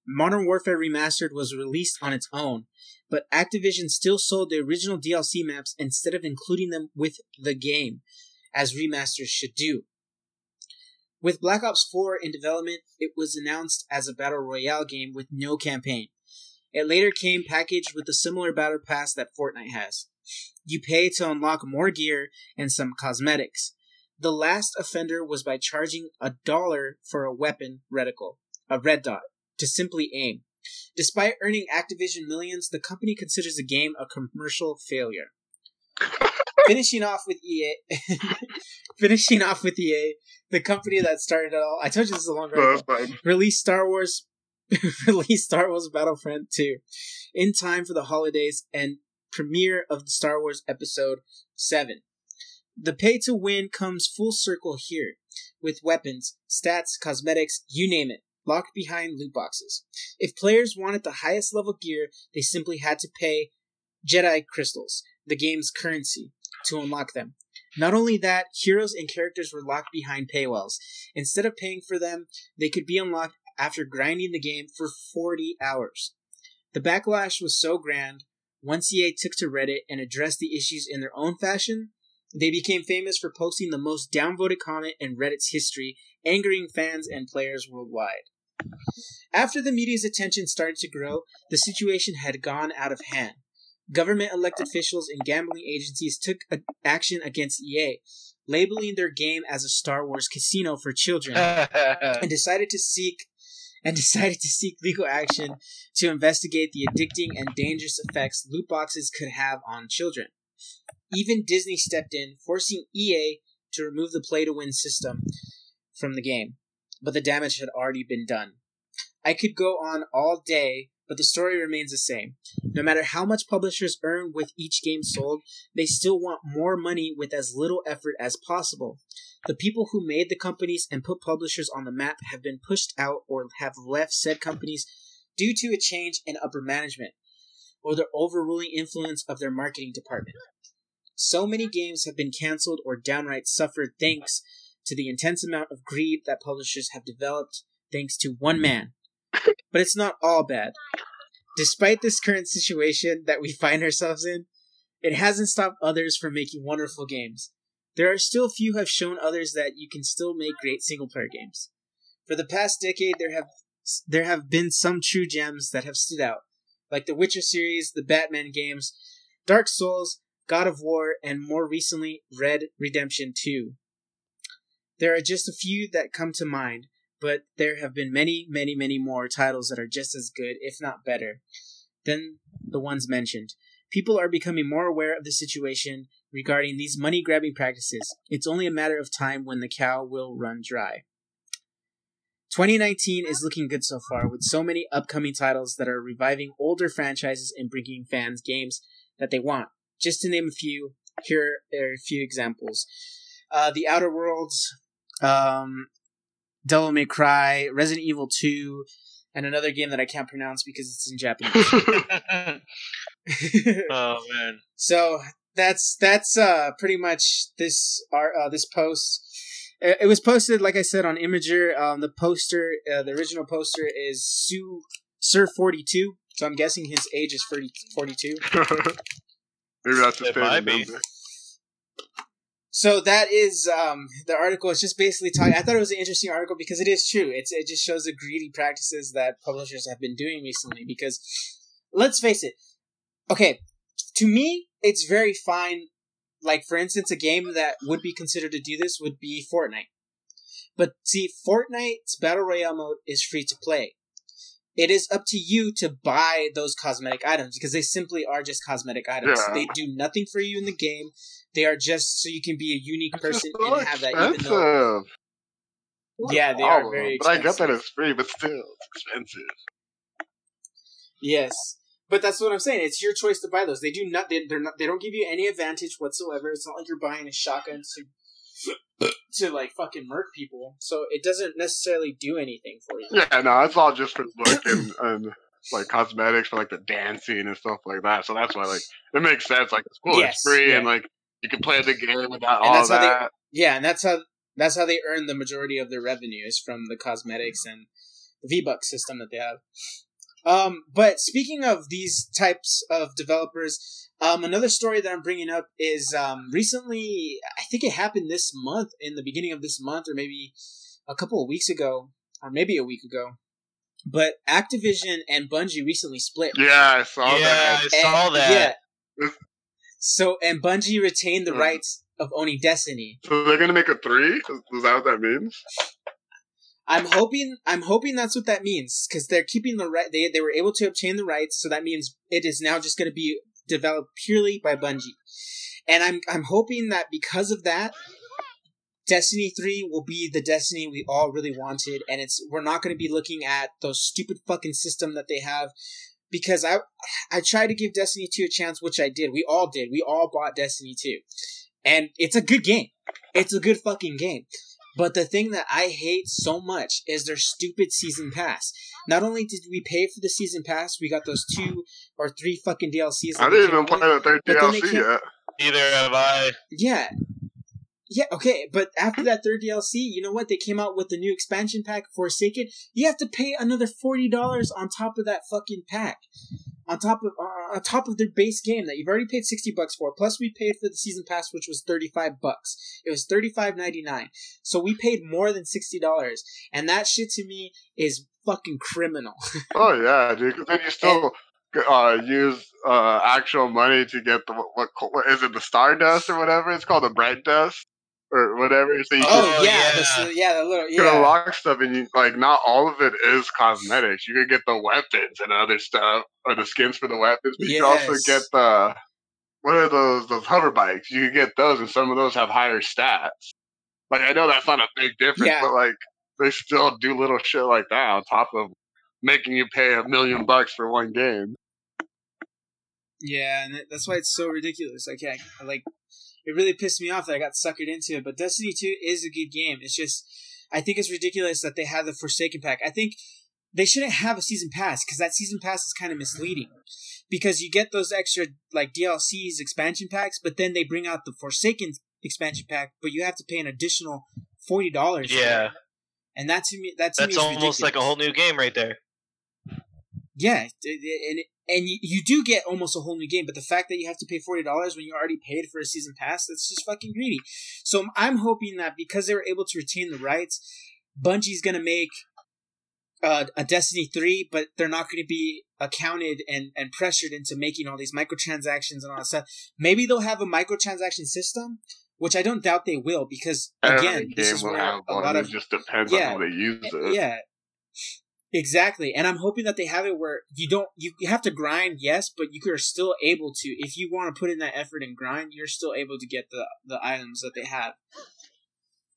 Modern Warfare Remastered was released on its own, but Activision still sold the original DLC maps instead of including them with the game, as remasters should do. With Black Ops 4 in development, it was announced as a battle royale game with no campaign. It later came packaged with a similar battle pass that Fortnite has. You pay to unlock more gear and some cosmetics. The last offender was by charging a dollar for a weapon reticle, a red dot, to simply aim. Despite earning Activision millions, the company considers the game a commercial failure. finishing off with EA, finishing off with EA, the company that started it all. I told you this is a long
No,
article.
that's fine.
Release Star Wars, release Star Wars Battlefront 2 in time for the holidays and premiere of the Star Wars Episode 7. The pay to win comes full circle here, with weapons, stats, cosmetics, you name it, locked behind loot boxes. If players wanted the highest level gear, they simply had to pay Jedi crystals, the game's currency, to unlock them. Not only that, heroes and characters were locked behind paywalls. Instead of paying for them, they could be unlocked after grinding the game for 40 hours. The backlash was so grand, once EA took to Reddit and addressed the issues in their own fashion, they became famous for posting the most downvoted comment in Reddit's history, angering fans and players worldwide. After the media's attention started to grow, the situation had gone out of hand. Government elected officials and gambling agencies took action against EA, labeling their game as a Star Wars casino for children and decided to seek and decided to seek legal action to investigate the addicting and dangerous effects loot boxes could have on children. Even Disney stepped in, forcing EA to remove the play to win system from the game, but the damage had already been done. I could go on all day, but the story remains the same. No matter how much publishers earn with each game sold, they still want more money with as little effort as possible. The people who made the companies and put publishers on the map have been pushed out or have left said companies due to a change in upper management or the overruling influence of their marketing department. So many games have been canceled or downright suffered thanks to the intense amount of greed that publishers have developed thanks to one man. But it's not all bad. Despite this current situation that we find ourselves in, it hasn't stopped others from making wonderful games. There are still few who have shown others that you can still make great single player games. For the past decade there have there have been some true gems that have stood out, like the Witcher series, the Batman games, Dark Souls, God of War, and more recently Red Redemption 2. There are just a few that come to mind, but there have been many, many, many more titles that are just as good, if not better, than the ones mentioned. People are becoming more aware of the situation regarding these money grabbing practices. It's only a matter of time when the cow will run dry. 2019 is looking good so far, with so many upcoming titles that are reviving older franchises and bringing fans games that they want. Just to name a few, here are a few examples. Uh, the Outer Worlds, um, Devil May Cry, Resident Evil 2, and another game that I can't pronounce because it's in Japanese.
oh man.
so that's that's uh pretty much this art uh, this post. It, it was posted, like I said, on Imgur. Um, the poster, uh, the original poster is Sue Sir Forty Two. So I'm guessing his age is 40, 42.
Maybe that's his
It
favorite number.
So that is um, the article. It's just basically talking. I thought it was an interesting article because it is true. It's it just shows the greedy practices that publishers have been doing recently. Because let's face it, okay, to me, it's very fine. Like for instance, a game that would be considered to do this would be Fortnite. But see, Fortnite's battle royale mode is free to play. It is up to you to buy those cosmetic items because they simply are just cosmetic items.
Yeah.
They do nothing for you in the game. They are just so you can be a unique
It's
person
so
and have that. Even though.
What
Yeah, they are very
But I got that
expensive.
it's free, but still, it's expensive.
yes, but that's what I'm saying. It's your choice to buy those. They do not. They, they're not. They don't give you any advantage whatsoever. It's not like you're buying a shotgun to to like fucking murk people. So it doesn't necessarily do anything for you.
Yeah, no, it's all just for look and, and like cosmetics for like the dancing and stuff like that. So that's why like it makes sense. Like it's cool,
Yes,
it's free,
yeah.
and like you can play the game without
And
all
that's how they-
that.
Yeah, and that's how that's how they earn the majority of their revenues from the cosmetics and the V Bucks system that they have. Um, but speaking of these types of developers, um, another story that I'm bringing up is um, recently. I think it happened this month, in the beginning of this month, or maybe a couple of weeks ago, or maybe a week ago. But Activision and Bungie recently split.
Yeah, I saw
yeah,
that.
I
And-
saw that.
Yeah. So and Bungie retained the
Hmm.
rights of owning Destiny.
So they're gonna make a three? Is, is that what that means?
I'm hoping I'm hoping that's what that means because they're keeping the right. They they were able to obtain the rights, so that means it is now just going to be developed purely by Bungie. and I'm I'm hoping that because of that, Destiny 3 will be the Destiny we all really wanted, and it's we're not going to be looking at those stupid fucking system that they have. Because I I tried to give Destiny 2 a chance, which I did. We all did. We all bought Destiny 2. And it's a good game. It's a good fucking game. But the thing that I hate so much is their stupid season pass. Not only did we pay for the season pass, we got those two or three fucking DLCs.
I didn't even play
with.
the third
But then they
DLC
came-
yet.
Neither have I.
Yeah. Yeah, okay, but after that third DLC, you know what? They came out with the new expansion pack, Forsaken. You have to pay another forty dollars on top of that fucking pack, on top of uh, on top of their base game that you've already paid sixty bucks for. Plus, we paid for the season pass, which was thirty five bucks. It was thirty five ninety nine. So we paid more than sixty dollars, and that shit to me is fucking criminal.
Oh yeah, dude. then you still uh, use uh, actual money to get the what, what is it the Stardust or whatever it's called the Bright Dust or whatever. So you
oh
Oh,
yeah,
yeah.
The, yeah, the little
can
yeah.
unlock stuff, and you like not all of it is cosmetics. You can get the weapons and other stuff, or the skins for the weapons. But you can also get the what are those those hover bikes? You can get those, and some of those have higher stats. Like I know that's not a big difference,
Yeah.
but like they still do little shit like that on top of making you pay a million bucks for one game.
Yeah, and that's why it's so ridiculous. I can't like it really pissed me off that I got suckered into it. But Destiny Two is a good game. It's just I think it's ridiculous that they have the Forsaken pack. I think they shouldn't have a season pass because that season pass is kind of misleading. Because you get those extra like DLCs, expansion packs, but then they bring out the Forsaken expansion pack, but you have to pay an additional forty dollars.
Yeah,
and that to me, that to me
that's
is
almost like a whole new game right there.
Yeah, it- it- and you, you do get almost a whole new game, but the fact that you have to pay forty dollars when you already paid for a season pass, that's just fucking greedy. So I'm hoping that because they were able to retain the rights, Bungie's gonna make uh, a Destiny three, but they're not going to be accounted and and pressured into making all these microtransactions and all that stuff. Maybe they'll have a microtransaction system, which I don't doubt they will, because
Every
again, this is where a lot
It
of
just depends
yeah.
on how they use it.
yeah. Exactly. And I'm hoping that they have it where you don't you, you have to grind, yes, but you are still able to if you want to put in that effort and grind, you're still able to get the the items that they have.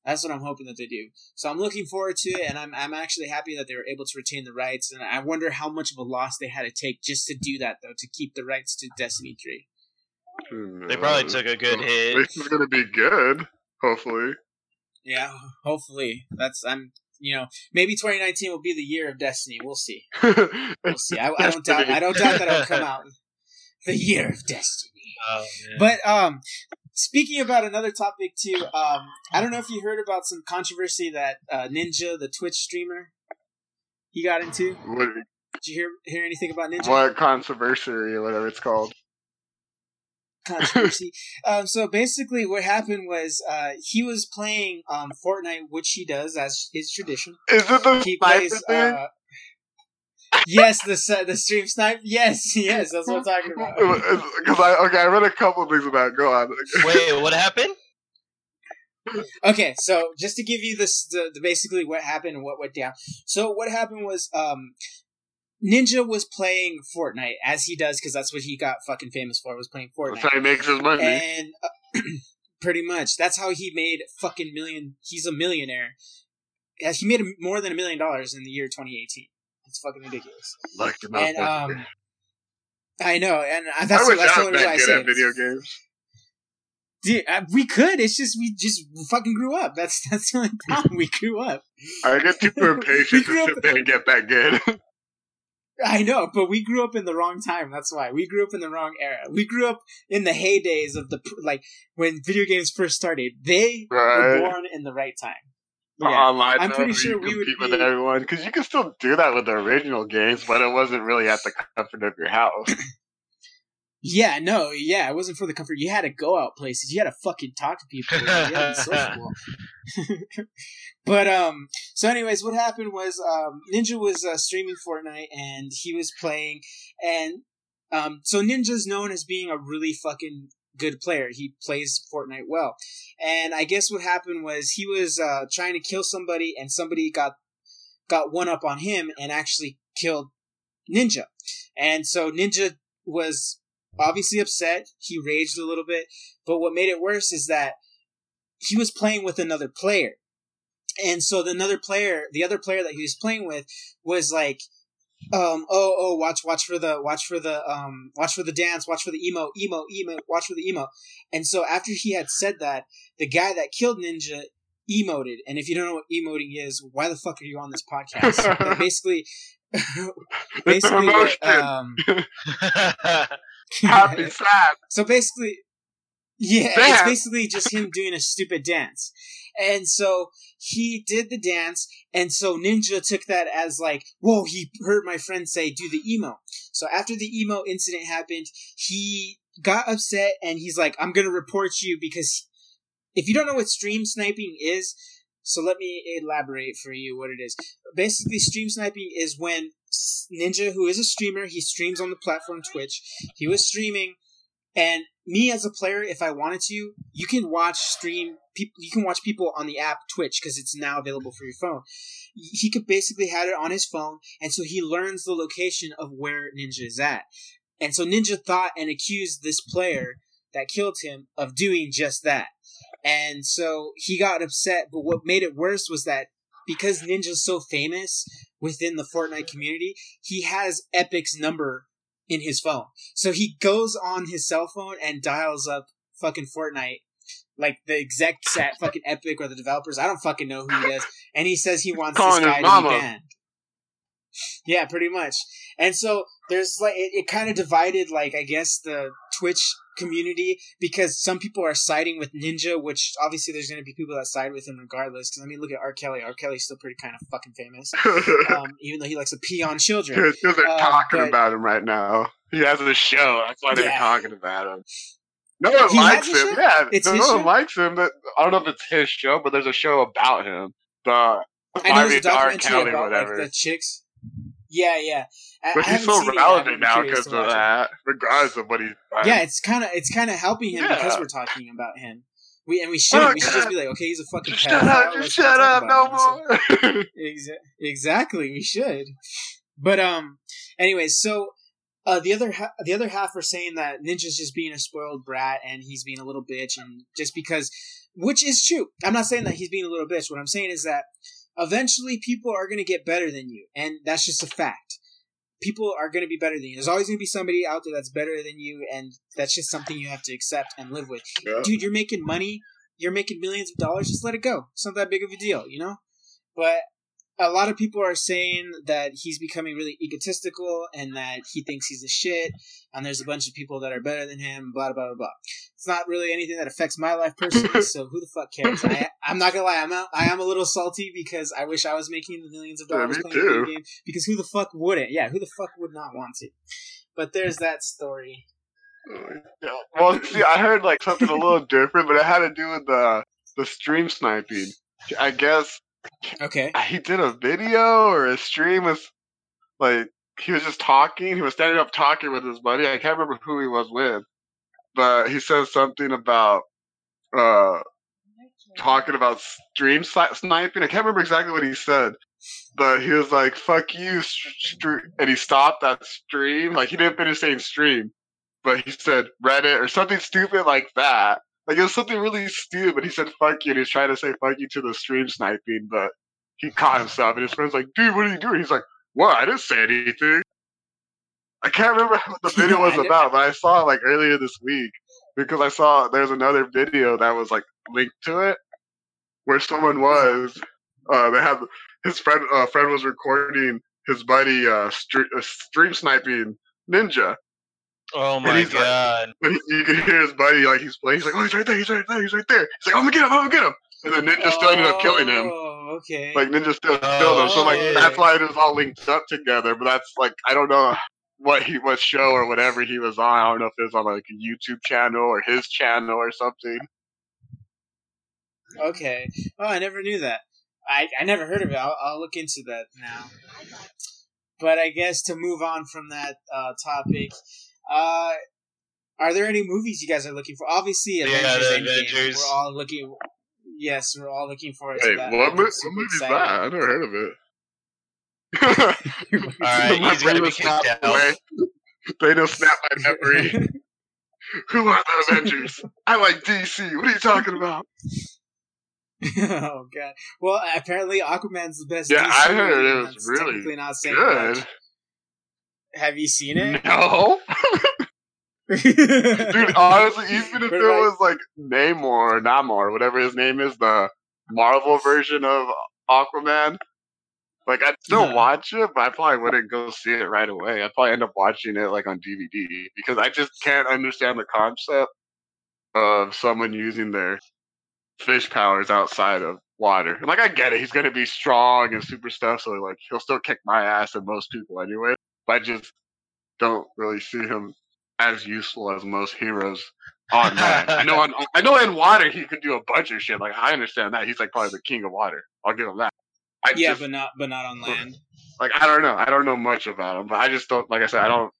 That's what I'm hoping that they do. So I'm looking forward to it and I'm I'm actually happy that they were able to retain the rights and I wonder how much of a loss they had to take just to do that though, to keep the rights to Destiny 3.
They probably
mm.
took a good hit.
This is gonna be good, hopefully.
Yeah, hopefully. That's I'm you know, maybe 2019 will be the year of Destiny. We'll see.
we'll
see. I, I don't doubt. I don't doubt that it'll come out. The year of destiny.
Oh.
But um, speaking about another topic too, um, I don't know if you heard about some controversy that uh, Ninja, the Twitch streamer, he got into.
What,
Did you hear hear anything about Ninja
what controversy or whatever it's called?
Controversy? um, so basically, what happened was uh, he was playing um, Fortnite, which he does as his tradition.
Is it the
He plays.
thing?
Uh, yes, the s- the stream snipe. Yes, yes, that's what I'm talking about.
Because I okay, I read a couple things about. Go on.
Wait, what happened?
Okay, so just to give you this, the, the basically what happened and what went down. So what happened was, um, Ninja was playing Fortnite as he does because that's what he got fucking famous for was playing Fortnite.
That's how he makes his money.
and uh, pretty much that's how he made fucking million. He's a millionaire. Yeah, he made more than a million dollars in the year 2018. It's fucking ridiculous.
Like,
And um, I know, and uh, that's
I
that's
I
the only reason I say
video games.
Dude, uh, we could. It's just we just fucking grew up. That's that's the only problem. We grew up.
I get too
We
impatient to sit there and get that good.
I know, but we grew up in the wrong time. That's why we grew up in the wrong era. We grew up in the heydays of the like when video games first started. They were born in the right time. Yeah.
Online,
I'm pretty sure we would be-
with everyone because you can still do that with the original games, but it wasn't really at the comfort of your house.
Yeah, no, yeah, it wasn't for the comfort. You had to go out places. You had to fucking talk to people. You had to sociable. but um, so anyways, what happened was um, Ninja was uh, streaming Fortnite and he was playing, and um, so Ninja's known as being a really fucking good player. He plays Fortnite well, and I guess what happened was he was uh, trying to kill somebody, and somebody got got one up on him and actually killed Ninja, and so Ninja was obviously upset. He raged a little bit, but what made it worse is that he was playing with another player. And so the another player, the other player that he was playing with was like, um, oh, oh, watch, watch for the, watch for the, um, watch for the dance, watch for the emo, emo, emo, watch for the emo. And so after he had said that, the guy that killed Ninja emoted. And if you don't know what emoting is, why the fuck are you on this podcast? Basically, basically, what, um,
Happy, sad.
so basically, yeah, it's basically just him doing a stupid dance. And so he did the dance, and so Ninja took that as like, whoa, he heard my friend say, do the emo. So after the emo incident happened, he got upset and he's like, I'm gonna report you because if you don't know what stream sniping is, so let me elaborate for you what it is. Basically, stream sniping is when Ninja, who is a streamer, he streams on the platform Twitch. He was streaming, and me as a player, if I wanted to, you can watch stream. People, you can watch people on the app Twitch because it's now available for your phone. He could basically had it on his phone, and so he learns the location of where Ninja is at. And so Ninja thought and accused this player that killed him of doing just that. And so he got upset, but what made it worse was that because Ninja's so famous within the Fortnite community, he has Epic's number in his phone. So he goes on his cell phone and dials up fucking Fortnite, like the execs at fucking Epic or the developers. I don't fucking know who he is. And he says he wants this
Calling
guy to be banned. Yeah, pretty much. And so there's like it, it kind of divided like I guess the Twitch community because some people are siding with Ninja, which obviously there's going to be people that side with him regardless. Because I mean, look at R. Kelly. R. Kelly's still pretty kind of fucking famous, um, even though he likes to pee on children.
Because they're
Uh,
talking
but-
about him right now. He has a show. That's why they're talking about him. No one
He
likes him.
show?
Yeah,
It's
no one
show?
likes him. That I don't know if it's his show, but there's a show about him. The
I know there's a
Ivy R.
documentary
Kelly,
about like
whatever.
the chicks. Yeah, yeah. I,
but
I
he's
haven't
so
seen it yet.
relevant now because of that. Regardless of what he's done.
Yeah, it's kind of it's kind of helping him because we're talking about him. We and we shouldn't. we should just be like, okay, he's a fucking
Just shut up! Just shut up! No
him. So-
more.
Exa- exactly, we should. But um, anyways, so uh, the other ha- the other half are saying that Ninja's just being a spoiled brat and he's being a little bitch, and just because, which is true. I'm not saying that he's being a little bitch. What I'm saying is that eventually people are going to get better than you, and that's just a fact. People are going to be better than you. There's always going to be somebody out there that's better than you, and that's just something you have to accept and live with.
Yeah.
Dude, you're making money. You're making millions of dollars. Just let it go. It's not that big of a deal, you know. But a lot of people are saying that he's becoming really egotistical and that he thinks he's a shit. And there's a bunch of people that are better than him. Blah blah blah blah. It's not really anything that affects my life personally. so who the fuck cares? I, I'm not gonna lie. I'm a, I am a little salty because I wish I was making the millions of dollars
me
playing video game. Because who the fuck wouldn't? Yeah, who the fuck would not want to? But there's that story.
Yeah. Well, see, I heard like something a little different, but it had to do with the the stream sniping. I guess
Okay.
he did a video or a stream with like he was just talking. He was standing up talking with his buddy. I can't remember who he was with, but he says something about uh talking about stream sniping. I can't remember exactly what he said, but he was like "fuck you," and he stopped that stream. Like he didn't finish saying stream, but he said Reddit or something stupid like that. Like it was something really stupid. He said "fuck you," and he's trying to say "fuck you" to the stream sniping, but he caught himself, and his friend's like, "Dude, what are you doing?" He's like, "What? I didn't say anything." I can't remember what the video was about, but I saw it like earlier this week because I saw there's another video that was like linked to it where someone was uh they had his friend uh, friend was recording his buddy uh, uh stream sniping ninja
Oh my
he's like-
god.
but you can hear his buddy like he's playing he's like oh he's right there he's right there he's right there he's like I'm gonna get him I'm gonna get him and then ninja still ended up killing him
Oh, okay.
like ninja still killed him so like
Oh,
that's why it is all linked up together but that's like I don't know what he what show or whatever he was on I don't know if it was on like a YouTube channel or his channel or something
Okay. Oh, I never knew that. I, I never heard of it. I'll, I'll look into that now. But I guess to move on from that uh, topic, uh, are there any movies you guys are looking for? Obviously,
Yeah,
Avengers.
the Avengers.
We're all looking. Yes, we're all looking forward
Wait,
to that.
what, mo- what
super
movie is that? I never heard of it.
Alright,
My
he's gonna
brain
be
was
kicked
snapped
out.
away. Thanos snapped my memory. Who are the Avengers? I like DC. What are you talking about?
oh god. Well, apparently Aquaman's the best.
Yeah,
DC
I heard
movie,
it was
that's
really
not saying
Good.
much. Have you seen it?
No, dude. Honestly, even if
But,
it
like-
was like Namor or Namor, whatever his name is, the Marvel version of Aquaman, like I'd still
Uh-huh.
watch it, but I probably wouldn't go see it right away. I'd probably end up watching it like on DVD because I just can't understand the concept of someone using their fish powers outside of water. And like I get it, he's gonna be strong and super stuff, so like he'll still kick my ass and most people anyway. I just don't really see him as useful as most heroes on land. I know on I know in water he could do a bunch of shit. Like I understand that. He's like probably the king of water. I'll give him that. I
yeah,
just,
but not but not on land.
like I don't know. I don't know much about him, but I just don't like I said, I don't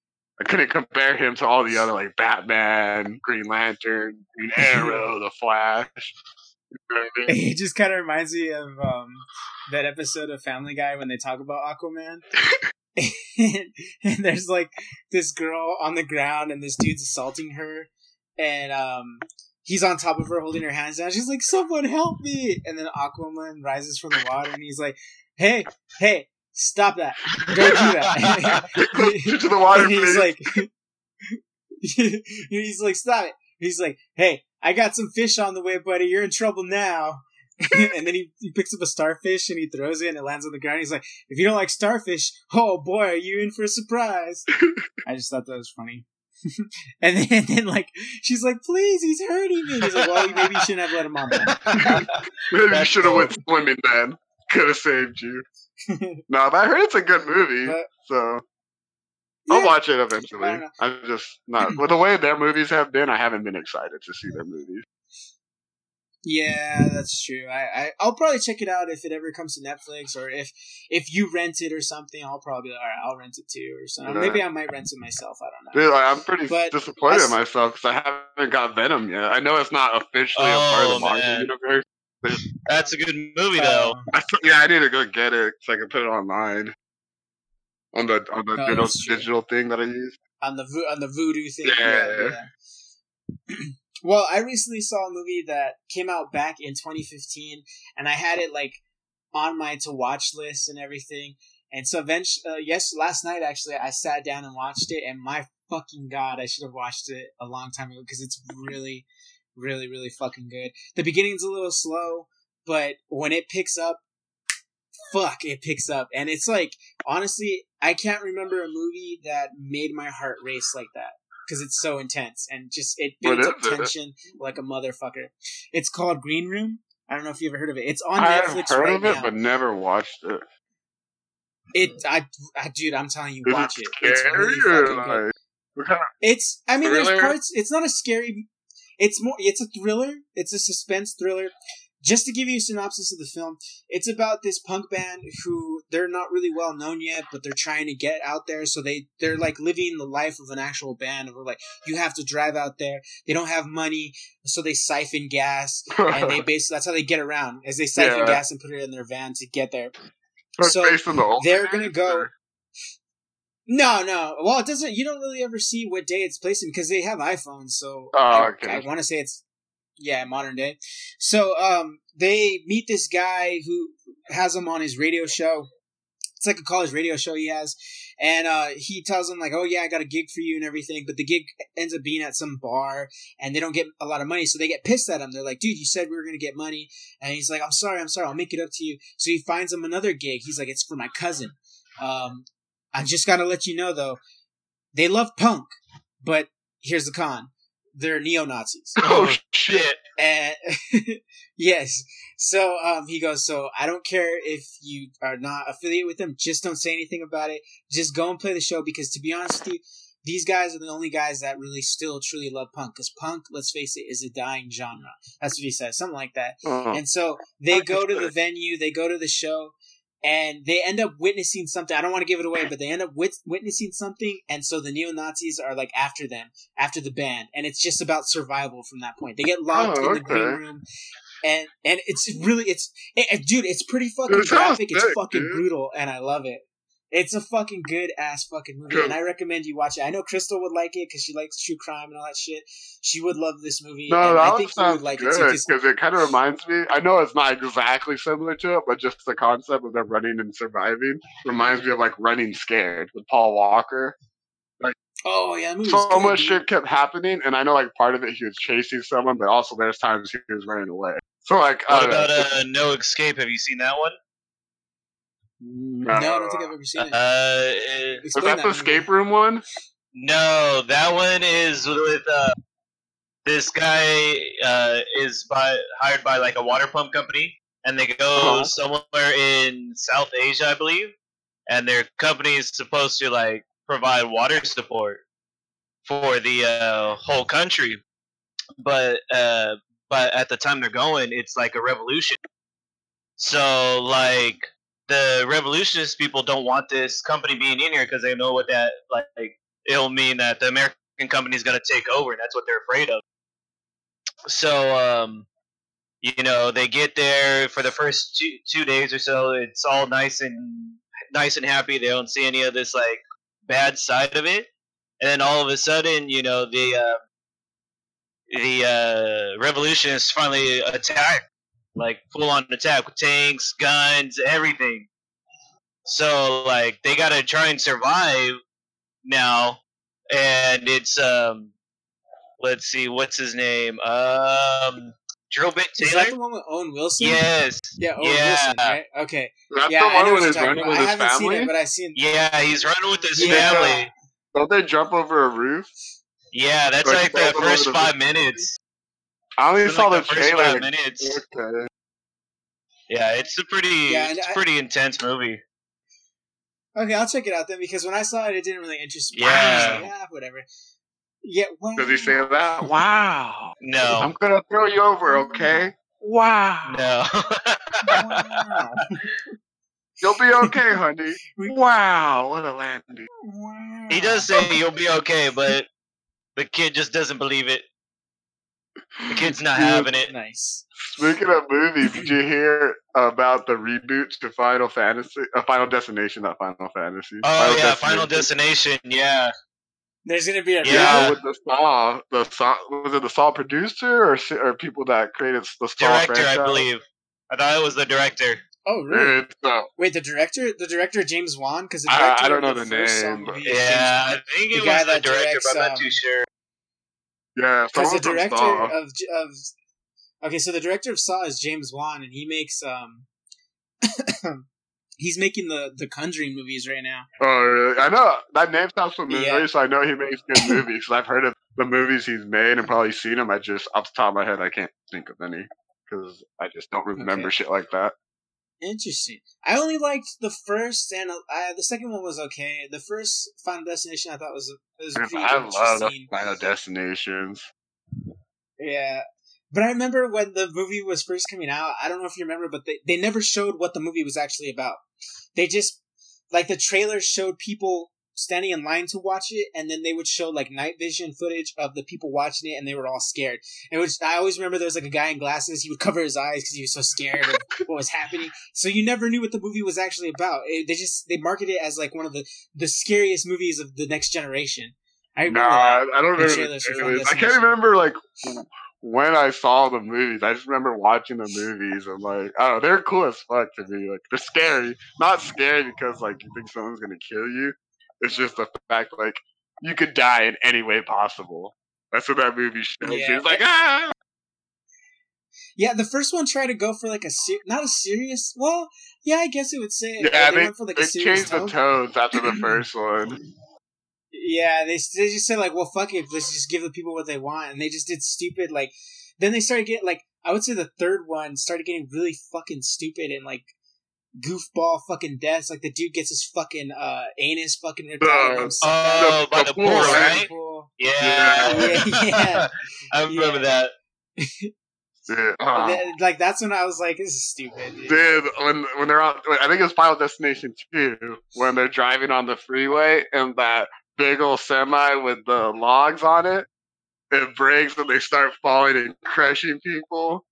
I couldn't compare him to all the other like Batman, Green Lantern, Green Arrow, the Flash. You know I mean?
It just kind of reminds me of um, that episode of Family Guy when they talk about Aquaman. and, and there's like this girl on the ground, and this dude's assaulting her, and um, he's on top of her holding her hands down. She's like, "Someone help me!" And then Aquaman rises from the water, and he's like, "Hey, hey, stop that! Don't do that!"
Get to the water,
and he's
please.
like, he's like, stop it. He's like, hey, I got some fish on the way, buddy. You're in trouble now. and then he, he picks up a starfish and he throws it and it lands on the ground. He's like, if you don't like starfish, oh boy, are you in for a surprise? I just thought that was funny. and, then, and then, like, she's like, please, he's hurting me. He's like, well, maybe you shouldn't have let him on then.
Maybe you
That's
should have went swimming then. Could have saved you. no, but I heard it's a good movie,
But-
so I'll watch it eventually. I'm just not with the way their movies have been. I haven't been excited to see their movies.
Yeah, that's true. I, I I'll probably check it out if it ever comes to Netflix or if if you rent it or something. I'll probably all right, I'll rent it too or something.
Yeah.
Maybe I might rent it myself. I don't know.
Dude, like, I'm pretty
But
disappointed
I
in myself because I haven't got Venom yet. I know it's not officially a part of
Oh,
the Marvel
man.
universe.
That's a good movie though.
Um,
I th- yeah, I need to go get it so I can put it online on the on the
Oh,
digital, digital thing that I use.
on the vo- on the Vudu thing.
Yeah.
yeah. well, I recently saw a movie that came out back in 2015, and I had it like on my to watch list and everything. And so, eventually, uh, yes, last night actually, I sat down and watched it, and my fucking god, I should have watched it a long time ago because it's really, really, really fucking good. The beginning's a little slow, but when it picks up, fuck, it picks up, and it's like honestly, I can't remember a movie that made my heart race like that because it's so intense and just it builds up tension like a motherfucker. It's called Green Room. I don't know if you ever heard of it. It's on
I've
Netflix
heard
right
of it,
now.
but never watched it.
It, I, I, dude, I'm telling you,
Is
watch
it
it. It's really fucking good. It's, I mean, there's parts. It's not a scary. It's more. It's a thriller. It's a suspense thriller. Just to give you a synopsis of the film, it's about this punk band who they're not really well known yet, but they're trying to get out there. So they they're like living the life of an actual band. And we're like, you have to drive out there. They don't have money, so they siphon gas, and they basically that's how they get around. As they siphon
Yeah.
gas and put it in their van to get there.
It's
so
based on the
they're gonna go-
or-
No, no. Well, it doesn't. You don't really ever see what day it's placed in because they have iPhones. So
Oh,
I,
okay.
I want to say it's yeah, modern day. So um, they meet this guy who has them on his radio show. It's like a college radio show he has, and uh, he tells them like, "Oh yeah, I got a gig for you and everything." But the gig ends up being at some bar, and they don't get a lot of money, so they get pissed at him. They're like, "Dude, you said we were gonna get money," and he's like, "I'm sorry, I'm sorry, I'll make it up to you." So he finds him another gig. He's like, "It's for my cousin." Um, I just gotta let you know though, they love punk, but here's the con: they're neo Nazis.
Oh shit!
And yes, so um, he goes. So I don't care if you are not affiliated with them. Just don't say anything about it. Just go and play the show because, to be honest with you, these guys are the only guys that really still truly love punk. Because punk, let's face it, is a dying genre. That's what he says, something like that.
Oh.
And so they go to the venue, they go to the show, and they end up witnessing something. I don't want to give it away, but they end up wit- witnessing something, and so the neo Nazis are like after them, after the band, and it's just about survival from that point. They get locked
Oh,
in the green room. And and it's really it's it, it- dude it's pretty fucking
It
graphic it's fucking
dude.
brutal and I love it It's a fucking good ass fucking movie,
Good.
and I recommend you watch it. I know Crystal would like it because she likes true crime and all that shit. She would love this movie.
No,
and
that
I think you
sounds
would like
good
it
because it kind of reminds me. I know it's not exactly similar to it, but just the concept of them running and surviving reminds me of like Running Scared with Paul Walker.
Like, oh yeah, that
So
good,
much
dude.
shit kept happening, and I know like part of it he was chasing someone, but also there's times he was running away. So like,
What
don't know,
about
it's-
uh, No Escape? Have you seen that one?
No, I don't think I've ever seen it.
Uh, it-
is
Explain
that the
movie.
escape room one?
no, that one is with uh, this guy uh, is by hired by like a water pump company, and they go
Uh-huh.
somewhere in South Asia, I believe, and their company is supposed to like provide water support for the uh, whole country, but uh, but at the time they're going, it's like a revolution. So like the revolutionist people don't want this company being in here because they know what that like it'll mean that the American company is going to take over, and that's what they're afraid of. So, um, you know, they get there for the first two two days or so. It's all nice and nice and happy. They don't see any of this like bad side of it, and then all of a sudden, you know, the uh, the uh, revolutionists finally attack, like full on attack with tanks, guns, everything. So like they gotta try and survive now, and it's um, let's see, what's his name? Um, Drillbit
Is that
Taylor.
the one with Owen Wilson?
Yes.
Yeah, Owen
Yeah.
Wilson, right? Okay.
That's
yeah,
the
I know
one when he's running
about.
with
I
his
haven't seen
family.
it, but I've seen.
Yeah, he's running with his
Yeah.
family.
Don't they jump over a roof?
Yeah, that's
Like,
like the
both of them
first five minutes.
I only saw
like
the
first
trailer.
five minutes.
Okay.
Yeah, it's a pretty,
Yeah, and
it's a
I-
pretty intense movie.
Okay, I'll check it out then because when I saw it, it didn't really interest me.
Yeah.
I was like, ah, whatever. Yeah. Wow.
Does he say that? Wow.
No,
I'm gonna throw you over, okay? Wow.
no.
Wow.
You'll be okay, honey. wow, what a landing.
wow.
he does say you'll be okay, but the kid just doesn't believe it. The kid's not
Dude,
having it.
Nice.
Speaking of movies, did you hear about the reboot to Final Fantasy? Uh, Final Destination, not Final Fantasy.
Oh yeah, Final Destination. Yeah,
There's gonna be a
Yeah,
Yeah.
with the Saw, the Saw was it the Saw producer or or people that created the Saw
director,
franchise?
I believe. I thought it was the director.
Oh really?
It's, uh,
Wait, the director, the director James Wan, because
I- I don't know
the
the name,
Saw
but-
movie
Yeah, I think
The
it
guy
was the director,
directs,
but I'm not
um,
too sure.
Yeah,
because the director of of okay, so the director of Saw is James Wan, and he makes um, he's making the the Conjuring movies right now.
Oh, really? I know that name sounds familiar,
Yeah.
so I know he makes good movies. I've heard of the movies he's made and probably seen them. I just, off the top of my head, I can't think of any because I just don't remember
Okay.
shit like that.
Interesting. I only liked the first, and uh, the second one was okay. The first Final Destination I thought was was pretty
I love the. Final Destinations.
Yeah. But I remember when the movie was first coming out, I don't know if you remember, but they, they never showed what the movie was actually about. They just, like, the trailer showed people standing in line to watch it, and then they would show, like, night vision footage of the people watching it, and they were all scared. And which I always remember there was, like, a guy in glasses, he would cover his eyes because he was so scared of what was happening. So you never knew what the movie was actually about. It, they just, they marketed it as, like, one of the, the scariest movies of the next generation. I
No. I, I don't remember.
trailers
trailers. I can't remember like when I saw the movies. I just remember watching the movies and like, know, they're cool as fuck to me. Like they're scary, not scary because like you think someone's gonna kill you. It's just the fact like you could die in any way possible. That's what that movie shows
Yeah.
It's like ah,
Yeah, the first one tried to go for like a ser- not a serious. Well, yeah, I guess it would say.
yeah.
they,
They,
went for like
they
a serious
changed the tones after the first one.
Yeah, they they just said like, well, fuck it, let's just give the people what they want, and they just did stupid like. Then they started getting like I would say the third one started getting really fucking stupid and like goofball fucking deaths. Like the dude gets his fucking uh anus fucking ripped out. of him, sucked out
Oh,
The-
by
the
the
pool,
pool,
right?
right?
Pool.
Yeah.
Yeah, yeah.
I remember
Yeah.
that.
Dude,
But
ah.
then, like that's when I was like, this is stupid. Dude.
Dude, when when they're on, I think it's Final Destination two when they're driving on the freeway and that big old semi with the logs on it, it breaks and they start falling and crushing people.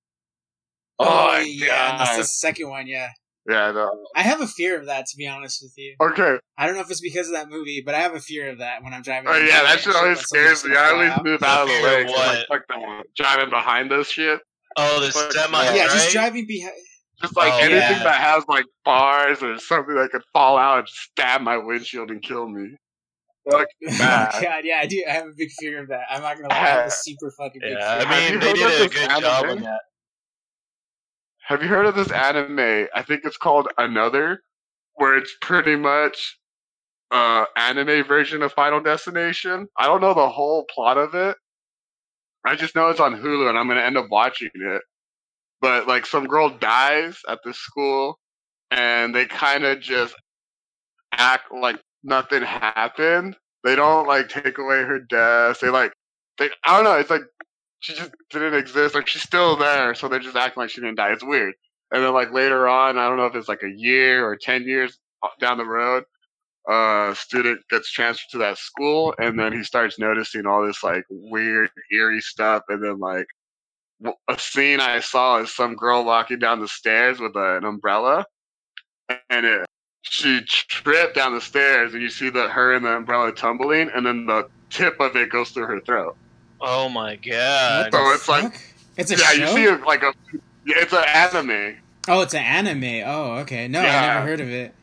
Oh, my
yeah, that's
god!
the second one. Yeah.
Yeah, no.
I have a fear of that, to be honest with you.
Okay.
I don't know if it's because of that movie, but I have a fear of that when I'm driving.
Oh yeah,
road
that shit
shit,
always
that something's
scares me. I always
out.
move out of the way.
of
'cause I'm
what?
like, fuck that. Driving behind this shit.
Oh, the
Fuck
semi.
yeah.
Yeah, just driving behind.
Just like
Oh,
anything
yeah.
that has like bars or something that could fall out and stab my windshield and kill me. Fuck
Oh god, yeah, I do. I have a big fear of that. I'm not gonna lie. I have a super fucking big
Yeah,
fear.
I mean they did a good job
anime?
on that.
Have you heard of this anime? I think it's called Another, where it's pretty much uh anime version of Final Destination. I don't know the whole plot of it. I just know it's on Hulu and I'm gonna end up watching it. But like some girl dies at the school and they kinda just act like nothing happened. They don't like take away her death. They like they I don't know, it's like she just didn't exist. Like she's still there, so they're just acting like she didn't die. It's weird. And then like later on, I don't know if it's like a year or ten years down the road, uh, student gets transferred to that school, and then he starts noticing all this like weird, eerie stuff. And then like a scene I saw is some girl walking down the stairs with a, an umbrella, and it she tripped down the stairs, and you see that her and the umbrella tumbling, and then the tip of it goes through her throat.
Oh my
What
god.
the
So it's like-
fuck? it's a
yeah,
show.
you see it like a yeah, it's an anime.
oh, it's an anime. Oh, okay. No, I never heard of it.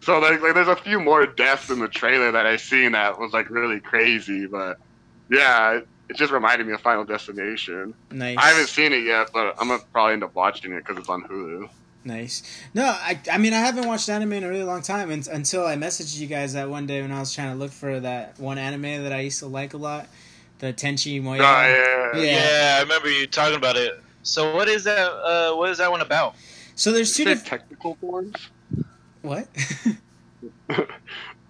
So like, like there's a few more deaths in the trailer that I seen that was like really crazy, but yeah, it, it just reminded me of Final Destination.
Nice.
I haven't seen it yet, but I'm gonna probably end up watching it because it's on Hulu.
Nice. No, I, I mean, I haven't watched anime in a really long time and, until I messaged you guys that one day when I was trying to look for that one anime that I used to like a lot, the Tenchi Muyo.
Oh, yeah.
Yeah.
Yeah. I remember you talking about it. So what is that? Uh, what is that one about?
So there's two
You say
different.
technical porn?
What?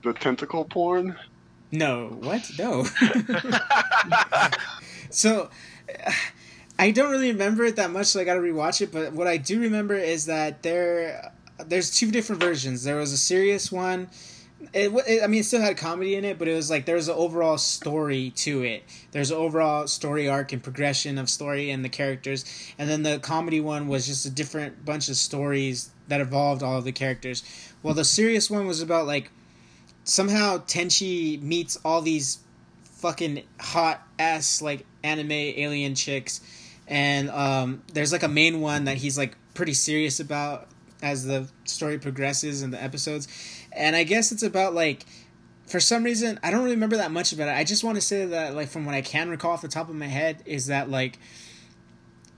The tentacle porn?
no. What? No. so. I don't really remember it that much, so I got to rewatch it. But what I do remember is that there, there's two different versions. There was a serious one. It, it, I mean, it still had comedy in it, but it was like there was an overall story to it. There's an overall story arc and progression of story and the characters, and then the comedy one was just a different bunch of stories that evolved all of the characters. Well, the serious one was about like somehow Tenchi meets all these fucking hot ass like anime alien chicks and um, there's like a main one that he's like pretty serious about as the story progresses and the episodes and i guess it's about like for some reason i don't really remember that much about it i just want to say that like from what i can recall off the top of my head is that like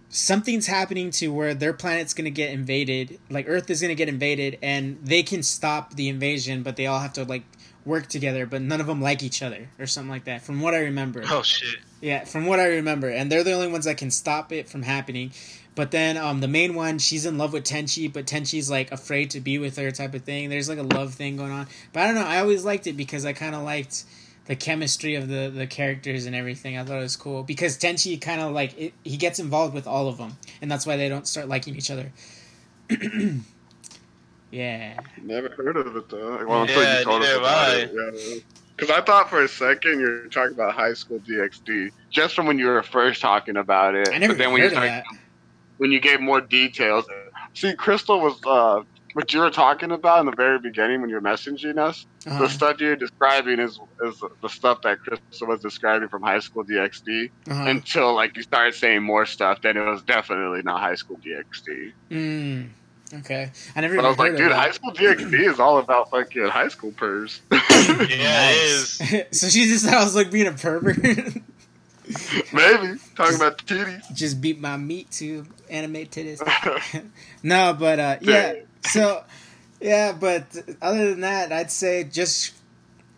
something's happening to where their planet's going to get invaded like earth is going to get invaded and they can stop the invasion but they all have to like work together but none of them like each other or something like that from what i remember
oh shit.
yeah, from what I remember, and they're the only ones that can stop it from happening. But then um, the main one, she's in love with Tenchi, but Tenchi's like afraid to be with her, type of thing. There's like a love thing going on. But I don't know. I always liked it because I kind of liked the chemistry of the the characters and everything. I thought it was cool because Tenchi kind of like it, he gets involved with all of them, and that's why they don't start liking each other. yeah.
Never heard of it though. Well,
Yeah,
until you told us about
I.
it. Because I thought for a second you were talking about High School DxD, just from when you were first talking about it.
I never
but then
heard
when you
of
started,
that.
When you gave more details, see, Crystal was uh, what you were talking about in the very beginning when you were messaging us.
Uh-huh.
The stuff you're describing is is the stuff that Crystal was describing from High School DxD.
Uh-huh.
Until like you started saying more stuff, then it was definitely not High School DxD.
Mm, okay. I never
But
even
I was like, dude, High. School DxD is all about fucking high school pers.
Yeah, it is.
so she just sounds like being a pervert.
Maybe talking about titties.
just beat my meat to animate titties. no, but uh, yeah. So yeah, but other than that, I'd say just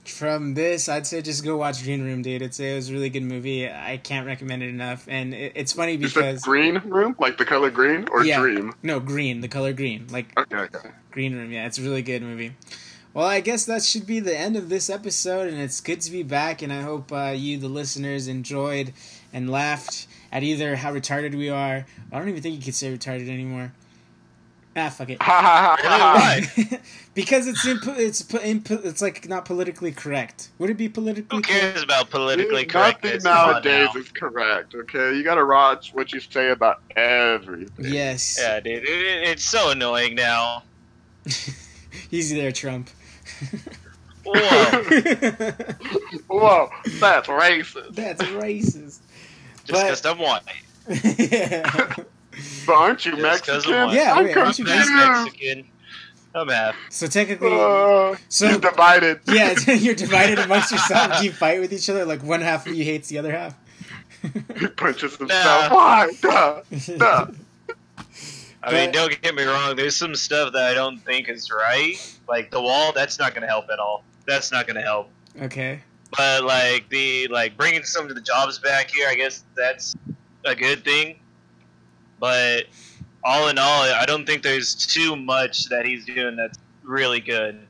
from this, I'd say just go watch Green Room, dude. It's it was a really good movie. I can't recommend it enough, and it, it's funny because
green room, like the color green, or
Yeah.
dream?
no green, the color green, like
Okay, okay.
Green Room. Yeah, it's a really good movie. Well, I guess that should be the end of this episode, and it's good to be back. And I hope uh, you, the listeners, enjoyed and laughed at either how retarded we are. I don't even think you could say retarded anymore. Ah, fuck it. Because it's impo- it's po- impo- it's like not politically correct. Would it be politically
Who
correct?
cares about politically
correct?
correctness?
Nothing nowadays
now.
is correct. Okay, you gotta watch what you say about everything.
Yes.
Yeah, dude, it, it- it's so annoying now.
Easy there, Trump.
Whoa.
Whoa, that's racist.
That's racist.
Just because I'm white.
yeah.
But aren't you
Just 'cause
Mexican?
I'm white.
Yeah,
I'm
wait, aren't you
I'm. Mexican. I'm half.
So technically,
Uh,
So-
you're divided.
yeah, you're divided amongst yourself. Do you fight with each other? Like one half of you hates the other half.
He punches himself.
Nah.
Why? Duh. Duh.
I mean, don't get me wrong. There's some stuff that I don't think is right. Like the wall, that's not going to help at all. That's not going to help.
okay.
But like the like bringing some of the jobs back here, I guess that's a good thing. But all in all, I don't think there's too much that he's doing that's really good.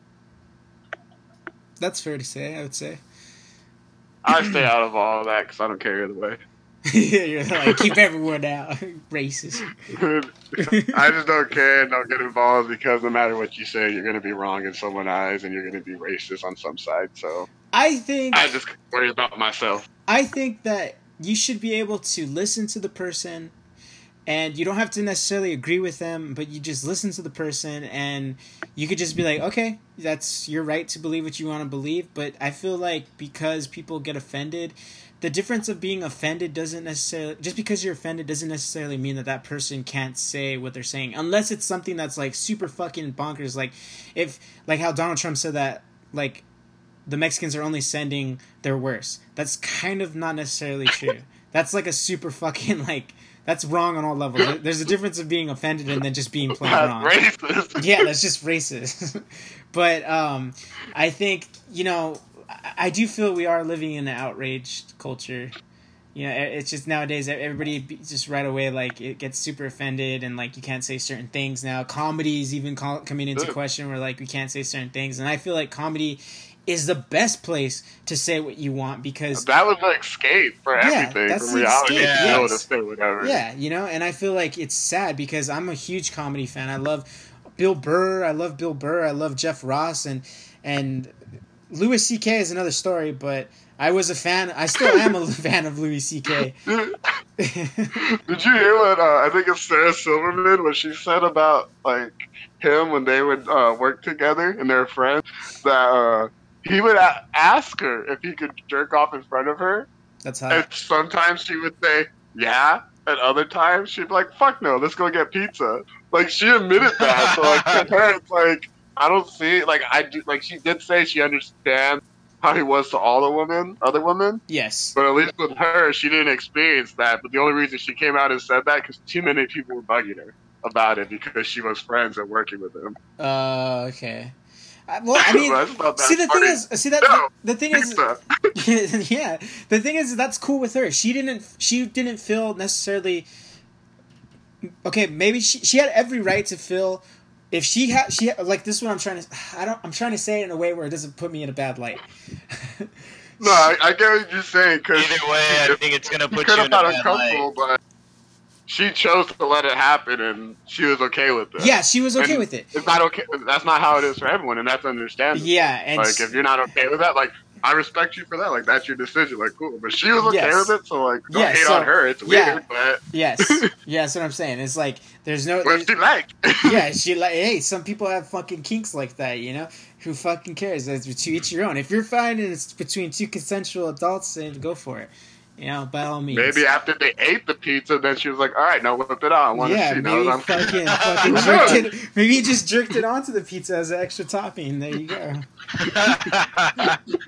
That's fair to say. I would say.
I stay out of all of that because I don't care either way.
you're like keep everyone out. Racist.
I just don't care and don't get involved because no matter what you say, you're going to be wrong in someone's eyes and you're going to be racist on some side. So
I think.
I just worry about myself.
I think that you should be able to listen to the person and you don't have to necessarily agree with them, but you just listen to the person and you could just be like, okay, that's your right to believe what you want to believe. But I feel like because people get offended, the difference of being offended doesn't necessarily just because you're offended doesn't necessarily mean that that person can't say what they're saying unless it's something that's like super fucking bonkers like if like how Donald Trump said that like the Mexicans are only sending their worst. That's kind of not necessarily true. that's like a super fucking like that's wrong on all levels. There's a difference of being offended and then just being plain
That's
wrong.
racist.
Yeah, that's just racist. but um, I think you know I, I do feel we are living in an outraged culture. You know, it's just nowadays everybody just right away like it gets super offended and like you can't say certain things now. Comedy's even call, coming into question where like we can't say certain things, and I feel like comedy is the best place to say what you want because
That was an escape for
Yeah,
everything
that's
from
the
reality.
escape,
to be able to say whatever.
yeah, you know, and I feel like it's sad because I'm a huge comedy fan. I love Bill Burr. I love Bill Burr. I love Jeff Ross and and Louis C.K. is another story, but I was a fan. I still am a fan of Louis C.K.
Did you hear what uh, I think it's Sarah Silverman what she said about like him when they would uh, work together and they're friends that uh, he would a- ask her if he could jerk off in front of her
That's how.
and sometimes she would say yeah and other times she'd be like fuck no let's go get pizza like she admitted that so like to her it's like I don't see like I do like she did say she understands how he was to all the women other women
Yes.
but at least with her, she didn't experience that. But the only reason she came out and said that because too many people were bugging her about it because she was friends and working with him.
Uh, okay. I, well, I mean,
I just thought that
see the
funny.
thing is, see that
No,
the, the thing is, yeah, the thing is that's cool with her. She didn't she didn't feel necessarily okay. Maybe she she had every right to feel if she had she had, like this. is what I'm trying to I don't I'm trying to say it in a way where it doesn't put me in a bad light.
No, I, I get what you're saying because
Either way, I think it's gonna put you
have
in a
felt
bad
uncomfortable,
light.
but she chose to let it happen, and she was okay with it.
yeah, she was okay
And
with it.
it's not okay. That's not how it is for everyone, and that's understandable.
Yeah, and
like if you're not okay with that, like I respect you for that. Like that's your decision. Like cool, but she was okay
Yes.
with it, so like don't
Yeah,
hate
so-
on her. It's
yeah.
weird, but
yes, yeah, that's what I'm saying. It's like there's no.
what
there's-
she liked.
yeah, she like hey, some people have fucking kinks like that, you know. Who fucking cares? To each your own. If you're fine and it's between two consensual adults, then go for it. You know, by all means.
Maybe after they ate the pizza, then she was like, "All right, now whip it out. I want to
yeah,
see."
maybe
I'm
fucking fucking jerked it. Maybe he just jerked it onto the pizza as an extra topping. There you go.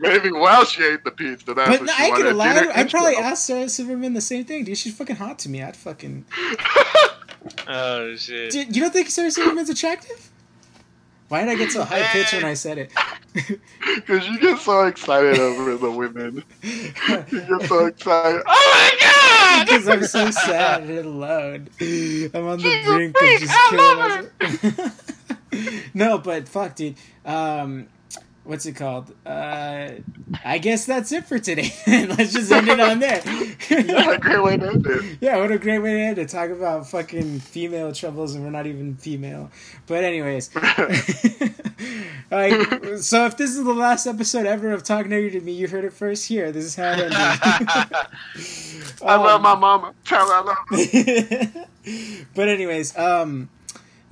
maybe while she ate the pizza. That's
But
what
no, I could
to
lied. I'd probably
herself.
ask Sarah Silverman the same thing, dude. She's fucking hot to me. I'd fucking.
Oh shit!
Dude, you don't think Sarah Silverman's attractive? Why did I get so high pitched when I said it?
Because you get so excited over the women. You get so excited. Oh my god!
because I'm so sad and alone. I'm on the
She's a
brink of just killing myself. no, but fuck, dude. Um, what's it called? Uh, I guess that's it for today. Let's just end it on there.
Yeah, what a great way to end it.
Yeah, what a great way to end it. Talk about fucking female troubles, and we're not even female. But anyways, like, so if this is the last episode ever of Talk Nerdy to Me, you heard it first here. This is how it ended.
I love
Um,
my mama. Tell her I love her.
but anyways, um,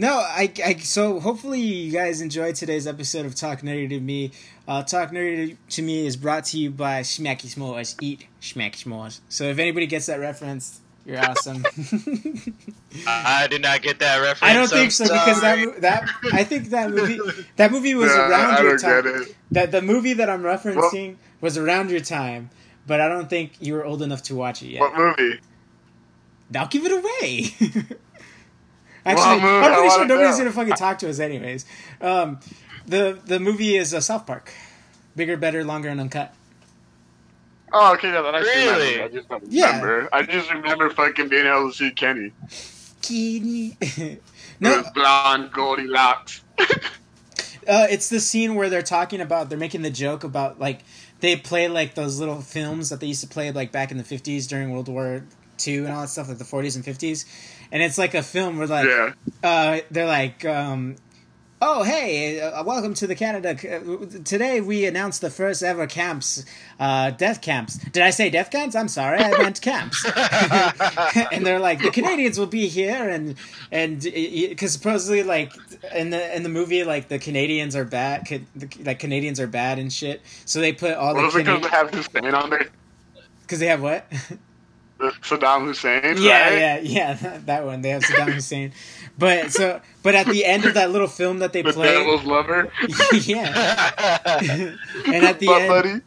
No, I, I so hopefully you guys enjoyed today's episode of Talk Nerdy to Me. Uh, Talk Nerdy to Me is brought to you by Schmacky S'mores. Eat Schmacky S'mores. So if anybody gets that reference, you're awesome.
I did not get that reference.
I don't think
I'm
so because that that I think that movie that movie was
Yeah,
around
I
your
don't
time.
get it.
That the movie that I'm referencing was around your time, but I don't think you were old enough to watch it yet.
What movie?
I'll give it away.
What
Actually,
movie?
I'm
I
pretty sure nobody's
know.
gonna fucking talk to us anyways. Um, the the movie is uh, South Park, bigger, better, longer, and uncut.
Oh, okay, yeah, that I
Really?
movie. I just don't
Yeah.
remember. I just remember fucking being able to see Kenny.
Kenny. No,
his blonde, goldy locks.
uh, it's the scene where they're talking about they're making the joke about like they play like those little films that they used to play like back in the 50s during World War II and all that stuff like the 40s and 50s, and it's like a film where like
yeah.
uh, they're like, um, "Oh, hey, uh, welcome to the Canada. uh, Today we announced the first ever camps, uh, death camps. Did I say death camps? I'm sorry, I meant camps." and they're like, "The Canadians will be here," and and because supposedly like in the in the movie like the Canadians are bad, like Canadians are bad and shit. So they put all
Was
the
it because they
Canadians
have Hussein on there?
because they have what?
The Saddam Hussein?
Yeah,
right?
yeah, yeah. That, that one. They have Saddam Hussein. But so, but at the end of that little film that they
The
play,
devil's lover?
yeah. and at the
Butt
end,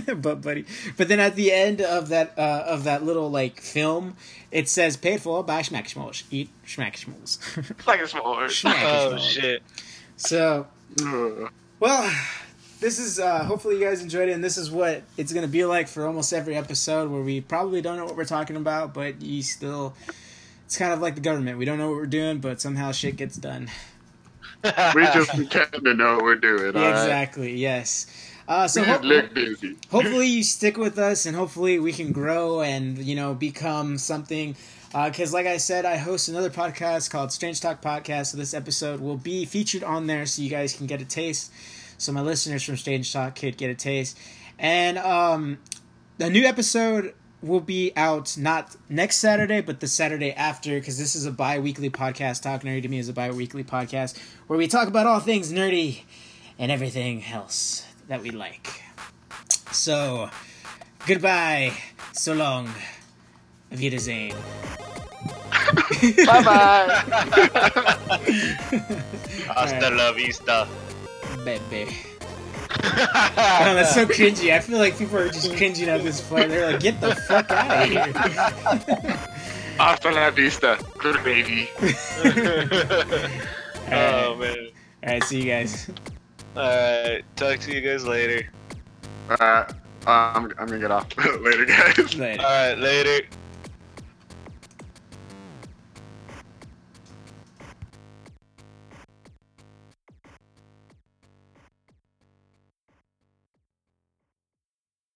buddy?
but buddy. But then at the end of that uh, of that little like film, it says paid for by Schmackschmoles. Eat Schmack Schmoles.
Like a small
oh shit!
So well, this is uh, hopefully you guys enjoyed it, and this is what it's gonna be like for almost every episode, where we probably don't know what we're talking about, but you still. It's kind of like the government. We don't know what we're doing, but somehow shit gets done.
We just pretend to know what we're doing,
exactly. Yes. Uh, so
We
ho- hopefully you stick with us and hopefully we can grow and you know become something because like i said i host another podcast called strange talk podcast so this episode will be featured on there so you guys can get a taste so my listeners from strange talk could get a taste and um the new episode will be out not next saturday but the saturday after because this is a bi-weekly podcast talk nerdy to me is a bi-weekly podcast where we talk about all things nerdy and everything else that we like so, goodbye. So long. Auf Wiedersehen.
Bye bye.
Hasta la vista.
Baby. Oh, that's so cringy. I feel like people are just cringing at this point. They're like, get the fuck out of here.
Hasta la vista. Good baby.
oh man.
Alright, see you guys.
Alright, talk to you guys later.
Alright. Uh, I'm, I'm gonna get off later, guys.
Later.
Alright, later.